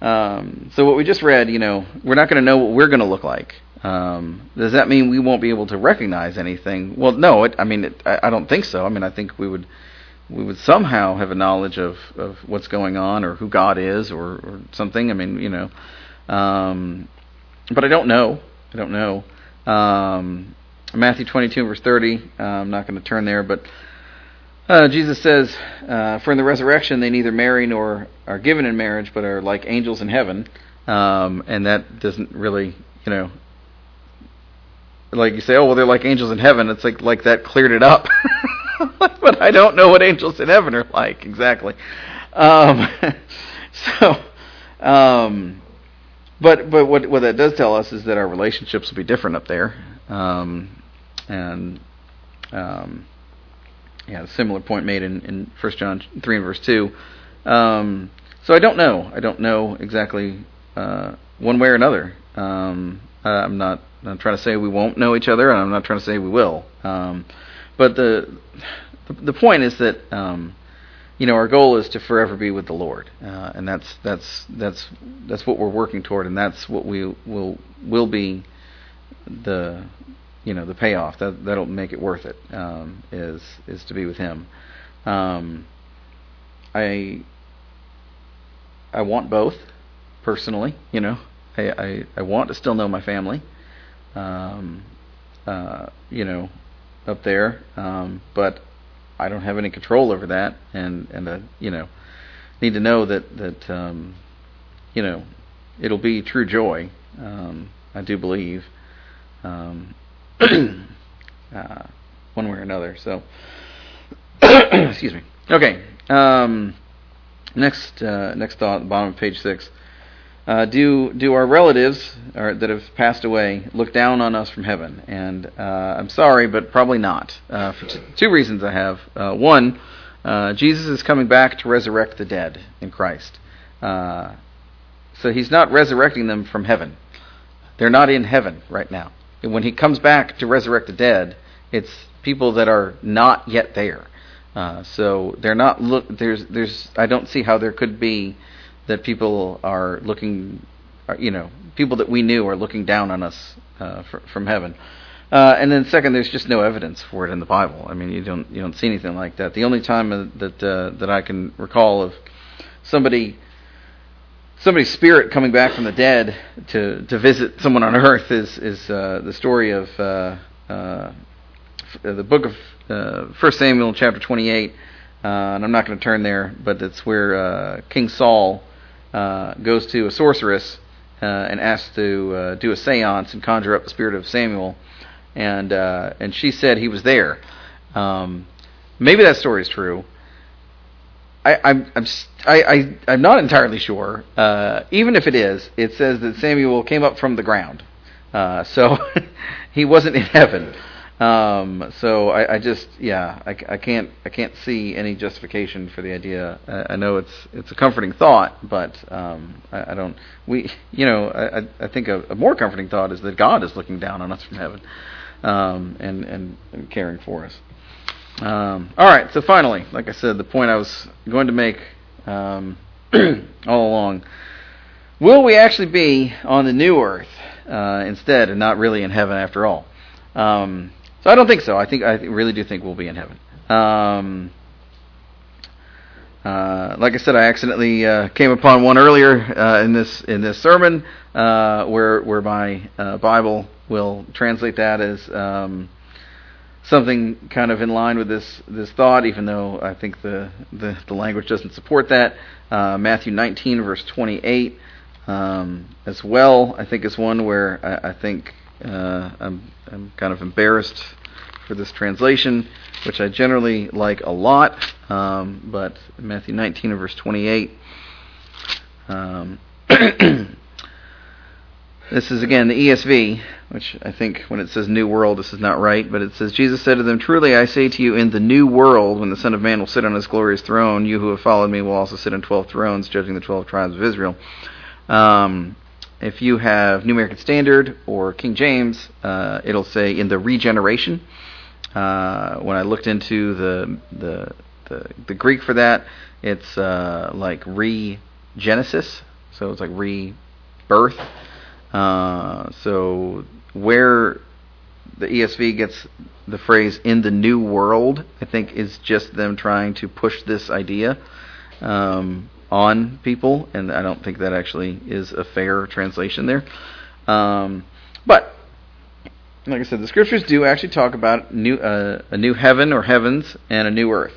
um, so what we just read, you know, we're not going to know what we're going to look like. Um, does that mean we won't be able to recognize anything? Well, no. It, I mean, it, I, I don't think so. I mean, I think we would we would somehow have a knowledge of, of what's going on or who God is or, or something. I mean, you know, um, but I don't know. I don't know. Um, Matthew 22 verse 30. Uh, I'm not going to turn there, but Uh, Jesus says, uh, "For in the resurrection they neither marry nor are given in marriage, but are like angels in heaven." Um, and that doesn't really, you know, like you say, oh well, they're like angels in heaven. It's like like that cleared it up. but I don't know what angels in heaven are like exactly. Um, so, um, but but what what that does tell us is that our relationships will be different up there, um, and um, yeah, a similar point made in in First John three and verse two. Um, so I don't know. I don't know exactly uh, one way or another. Um, I'm not. I'm trying to say we won't know each other, and I'm not trying to say we will. Um, but the, the the point is that um, you know our goal is to forever be with the Lord, uh, and that's that's that's that's what we're working toward, and that's what we will will be the you know the payoff that that'll make it worth it um, is is to be with Him. Um, I I want both personally, you know. I, I, I want to still know my family, um, uh, you know, up there, um, but I don't have any control over that, and and you know, need to know that that um, you know, it'll be true joy. Um, I do believe, um, uh, one way or another. So, excuse me. Okay. Um, next uh, next thought, bottom of page six. Uh, do do our relatives or, that have passed away look down on us from heaven? And uh, I'm sorry, but probably not. Uh, for t- two reasons I have. Uh, one, Jesus is coming back to resurrect the dead in Christ. So he's not resurrecting them from heaven. They're not in heaven right now. When he comes back to resurrect the dead, it's people that are not yet there. so they're not look. There's there's I don't see how there could be that people are looking, you know, people that we knew are looking down on us uh, fr- from heaven. Uh, and then second, there's just no evidence for it in the Bible. I mean, you don't you don't see anything like that. The only time that uh, that I can recall of somebody somebody's spirit coming back from the dead to to visit someone on earth is is uh, the story of uh, uh, the book of uh, First Samuel, chapter 28. Uh, and I'm not going to turn there, but it's where uh, King Saul goes to a sorceress and asks to do a séance and conjure up the spirit of Samuel, and and she said he was there. Um, maybe that story is true. I, I'm I'm I, I I'm not entirely sure. Uh, even if it is, it says that Samuel came up from the ground, uh, so he wasn't in heaven. Um, so I, I just, yeah, I, I can't, I can't see any justification for the idea. I, I know it's, it's a comforting thought, but um, I, I don't. We, you know, I, I think a, a more comforting thought is that God is looking down on us from heaven, um, and, and and caring for us. Um, all right. So finally, like I said, the point I was going to make um, all along: Will we actually be on the new earth uh, instead, and not really in heaven after all? Um, so I don't think so. I think I really do think we'll be in heaven. Um, uh, like I said, I accidentally uh, came upon one earlier uh, in this in this sermon, uh, where where my uh, Bible will translate that as um, something kind of in line with this this thought, even though I think the the, the language doesn't support that. Uh, Matthew 19 verse 28 um, as well. I think is one where I, I think uh, I'm, I'm kind of embarrassed for this translation, which I generally like a lot, um, but Matthew 19 verse 28. Um, this is again the ESV, which I think when it says new world, this is not right, but it says, Jesus said to them, Truly I say to you, in the new world, when the Son of Man will sit on his glorious throne, you who have followed me will also sit on twelve thrones, judging the twelve tribes of Israel. Um, if you have New American Standard or King James, uh, it'll say in the regeneration. Uh, when I looked into the, the the the, Greek for that, it's uh, like regenesis, so it's like rebirth. Uh, so where the ESV gets the phrase "in the new world," I think is just them trying to push this idea. Um, on people, and I don't think that actually is a fair translation there. Um, but like I said, the scriptures do actually talk about new, uh, a new heaven or heavens and a new earth.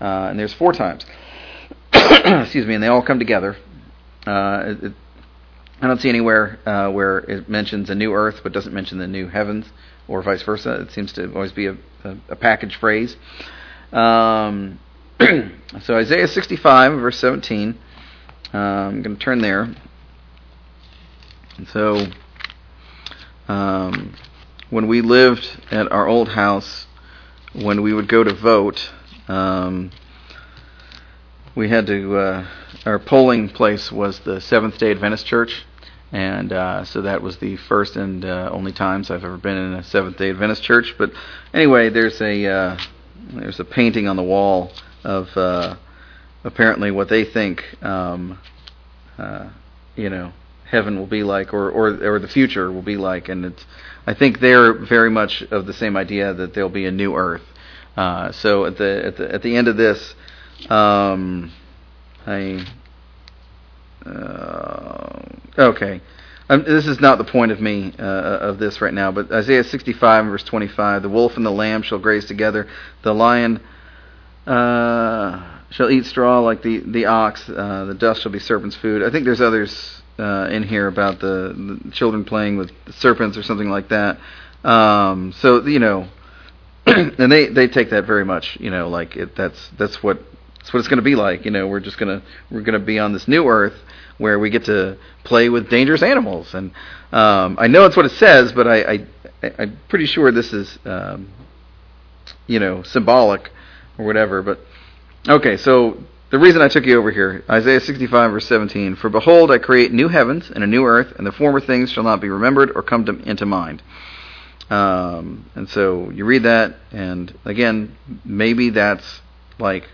uh, and there's four times. Excuse me, and they all come together. Uh, it, I don't see anywhere uh, where it mentions a new earth but doesn't mention the new heavens, or vice versa. It seems to always be a, a, a package phrase. Um, so Isaiah 65, verse 17. Uh, I'm going to turn there. And so, um, when we lived at our old house, when we would go to vote, um, we had to. Uh, our polling place was the Seventh Day Adventist Church, and uh, so that was the first and uh, only times I've ever been in a Seventh Day Adventist church. But anyway, there's a uh, there's a painting on the wall of uh, apparently what they think, um, uh, you know, heaven will be like, or, or or the future will be like, and it's. I think they're very much of the same idea that there'll be a new earth. Uh, so at the at the at the end of this, um, I. Uh, okay. Um, this is not the point of me uh, of this right now, but Isaiah 65 verse 25: the wolf and the lamb shall graze together, the lion uh, shall eat straw like the the ox, uh, the dust shall be serpent's food. I think there's others uh, in here about the, the children playing with serpents or something like that. Um, so you know, and they they take that very much, you know, like it, that's that's what that's what it's going to be like. You know, we're just gonna we're gonna be on this new earth where we get to play with dangerous animals, and um, I know it's what it says, but I, I I'm pretty sure this is um, you know symbolic or whatever. But okay, so the reason I took you over here, Isaiah 65 verse 17, for behold, I create new heavens and a new earth, and the former things shall not be remembered or come to, into mind. Um, and so you read that, and again, maybe that's like,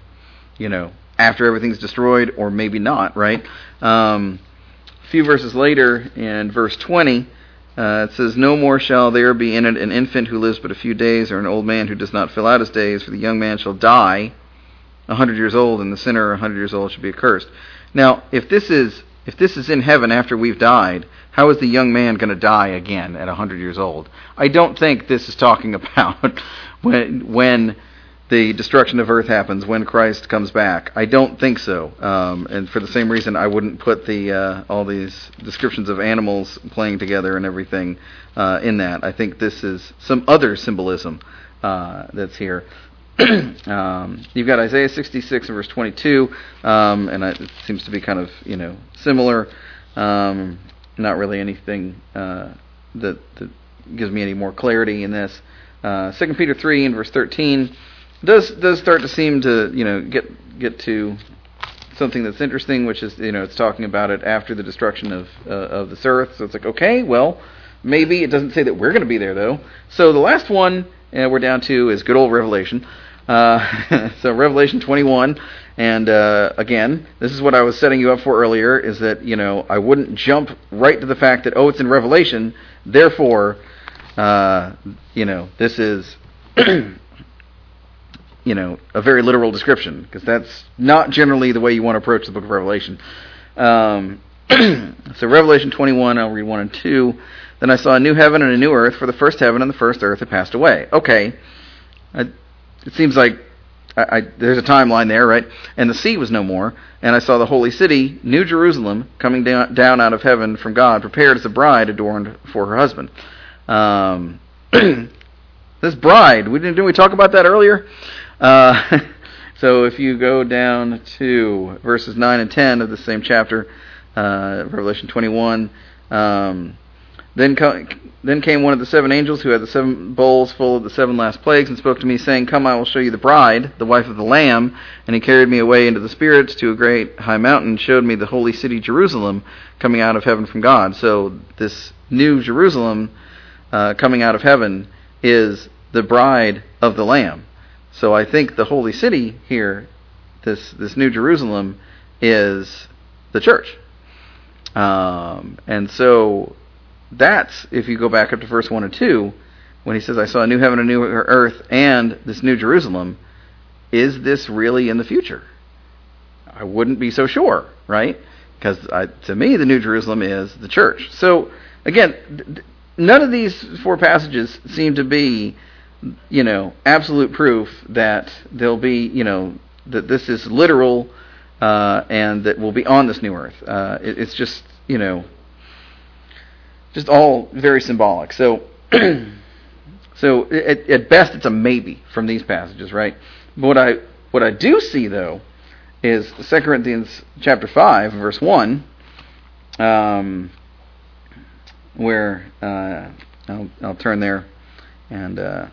you know, after everything's destroyed, or maybe not, right? Um, a few verses later, in verse 20, uh, it says, No more shall there be in it an infant who lives but a few days, or an old man who does not fill out his days, for the young man shall die a hundred years old, and the sinner a hundred years old shall be accursed. Now, if this is if this is in heaven after we've died, how is the young man going to die again at a hundred years old? I don't think this is talking about when when the destruction of earth happens when Christ comes back. I don't think so. Um, and for the same reason, I wouldn't put the uh, all these descriptions of animals playing together and everything uh, in that. I think this is some other symbolism uh, that's here. um, you've got Isaiah 66 and verse 22, um, and it seems to be kind of you know similar. Um, not really anything uh, that, that gives me any more clarity in this. Uh, 2 Peter 3 and verse 13 does does start to seem to you know get get to something that's interesting, which is you know it's talking about it after the destruction of uh, of this earth. So it's like okay, well maybe it doesn't say that we're going to be there though. So the last one uh, we're down to is good old Revelation. Uh, so Revelation 21, and uh, again, this is what I was setting you up for earlier: is that you know I wouldn't jump right to the fact that oh it's in Revelation, therefore, uh, you know this is. You know, a very literal description, because that's not generally the way you want to approach the book of Revelation. Um, so Revelation 21, I'll read 1 and 2. Then I saw a new heaven and a new earth, for the first heaven and the first earth had passed away. Okay. I, it seems like I, I, there's a timeline there, right? And the sea was no more. And I saw the holy city, New Jerusalem, coming down, down out of heaven from God, prepared as a bride adorned for her husband. Um, this bride, we didn't, didn't we talk about that earlier? Uh, so if you go down to verses 9 and 10 of the same chapter, uh, Revelation 21, um, then, co- then came one of the seven angels who had the seven bowls full of the seven last plagues and spoke to me, saying, Come, I will show you the bride, the wife of the Lamb. And he carried me away into the spirits to a great high mountain, and showed me the holy city Jerusalem coming out of heaven from God. So this new Jerusalem uh, coming out of heaven is the bride of the Lamb. So I think the holy city here, this this New Jerusalem, is the church. Um, and so that's if you go back up to verse one and two, when he says, "I saw a new heaven a new earth, and this New Jerusalem." Is this really in the future? I wouldn't be so sure, right? Because to me, the New Jerusalem is the church. So again, none of these four passages seem to be you know, absolute proof that there'll be, you know, that this is literal uh, and that we'll be on this new earth. Uh, it, it's just you know just all very symbolic. So so at, at best it's a maybe from these passages, right? But what I what I do see though is 2 Corinthians chapter 5 verse 1 um, where uh, I'll, I'll turn there and uh,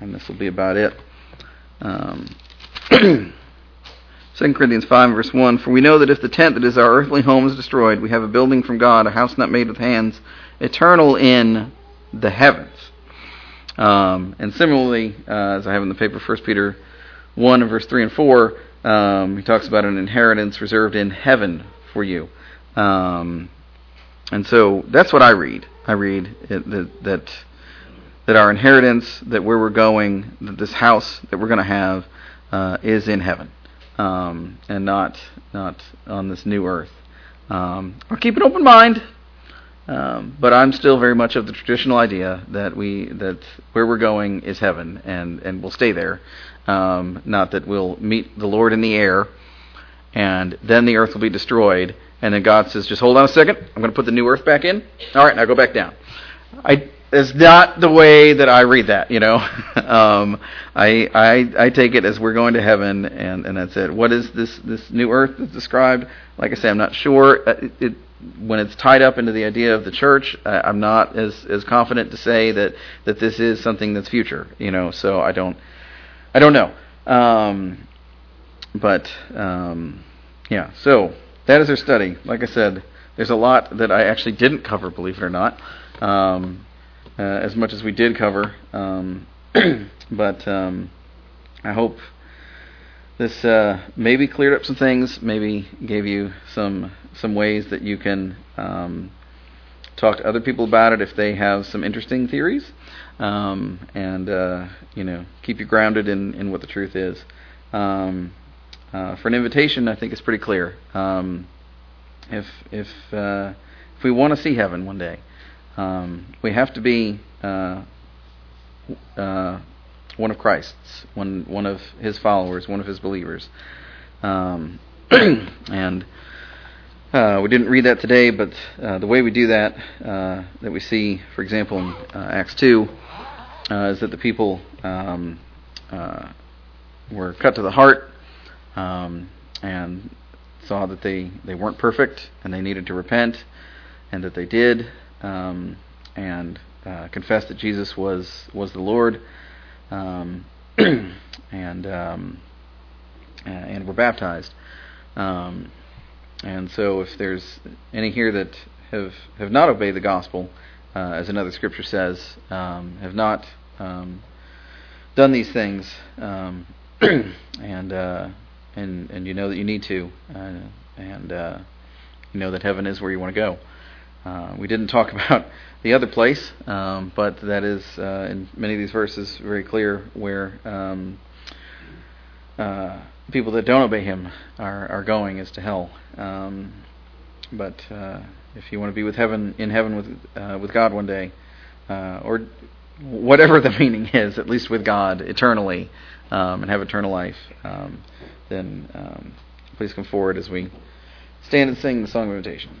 and this will be about it. Um, 2 Corinthians 5, verse 1 For we know that if the tent that is our earthly home is destroyed, we have a building from God, a house not made with hands, eternal in the heavens. Um, and similarly, uh, as I have in the paper, 1 Peter 1 and verse 3 and 4, um, he talks about an inheritance reserved in heaven for you. Um, and so that's what I read. I read it, that, that that our inheritance, that where we're going, that this house that we're going to have uh, is in heaven, um, and not not on this new earth. Um, I'll keep an open mind, um, but I'm still very much of the traditional idea that we that where we're going is heaven, and and we'll stay there. Um, not that we'll meet the Lord in the air, and then the earth will be destroyed, and then God says, "Just hold on a second. I'm going to put the new earth back in. All right, now go back down." I is not the way that I read that. You know, um, I, I I take it as we're going to heaven, and and that's it. What is this this new earth that's described? Like I say, I'm not sure. Uh, it, it, when it's tied up into the idea of the church, uh, I'm not as as confident to say that that this is something that's future. You know, so I don't I don't know. Um, but um, yeah, so that is our study. Like I said, there's a lot that I actually didn't cover, believe it or not. Um, uh, as much as we did cover. Um, but um, I hope this uh, maybe cleared up some things, maybe gave you some some ways that you can um, talk to other people about it if they have some interesting theories, um, and uh, you know keep you grounded in, in what the truth is. Um, uh, for an invitation, I think it's pretty clear. Um, if if uh, if we want to see heaven one day, um, we have to be uh, uh, one of Christ's, one one of His followers, one of His believers. Um, and uh, we didn't read that today, but uh, the way we do that, uh, that we see, for example, in uh, Acts two, is that the people um, were cut to the heart um, and saw that they, they weren't perfect and they needed to repent, and that they did um, and uh, confessed that Jesus was was the Lord, um, and um, and were baptized. Um, and so, if there's any here that have have not obeyed the gospel, uh, as another scripture says, um, have not um, done these things, and uh, and and you know that you need to, uh, and uh, you know that heaven is where you want to go. Uh, we didn't talk about the other place, um, but that is uh, in many of these verses very clear where um, uh, people that don't obey Him are are going is to hell. Um, but uh, if you want to be with heaven in heaven with uh, with God one day, or whatever the meaning is, at least with God eternally, um, and have eternal life, um, then um, please come forward as we stand and sing the song of invitation.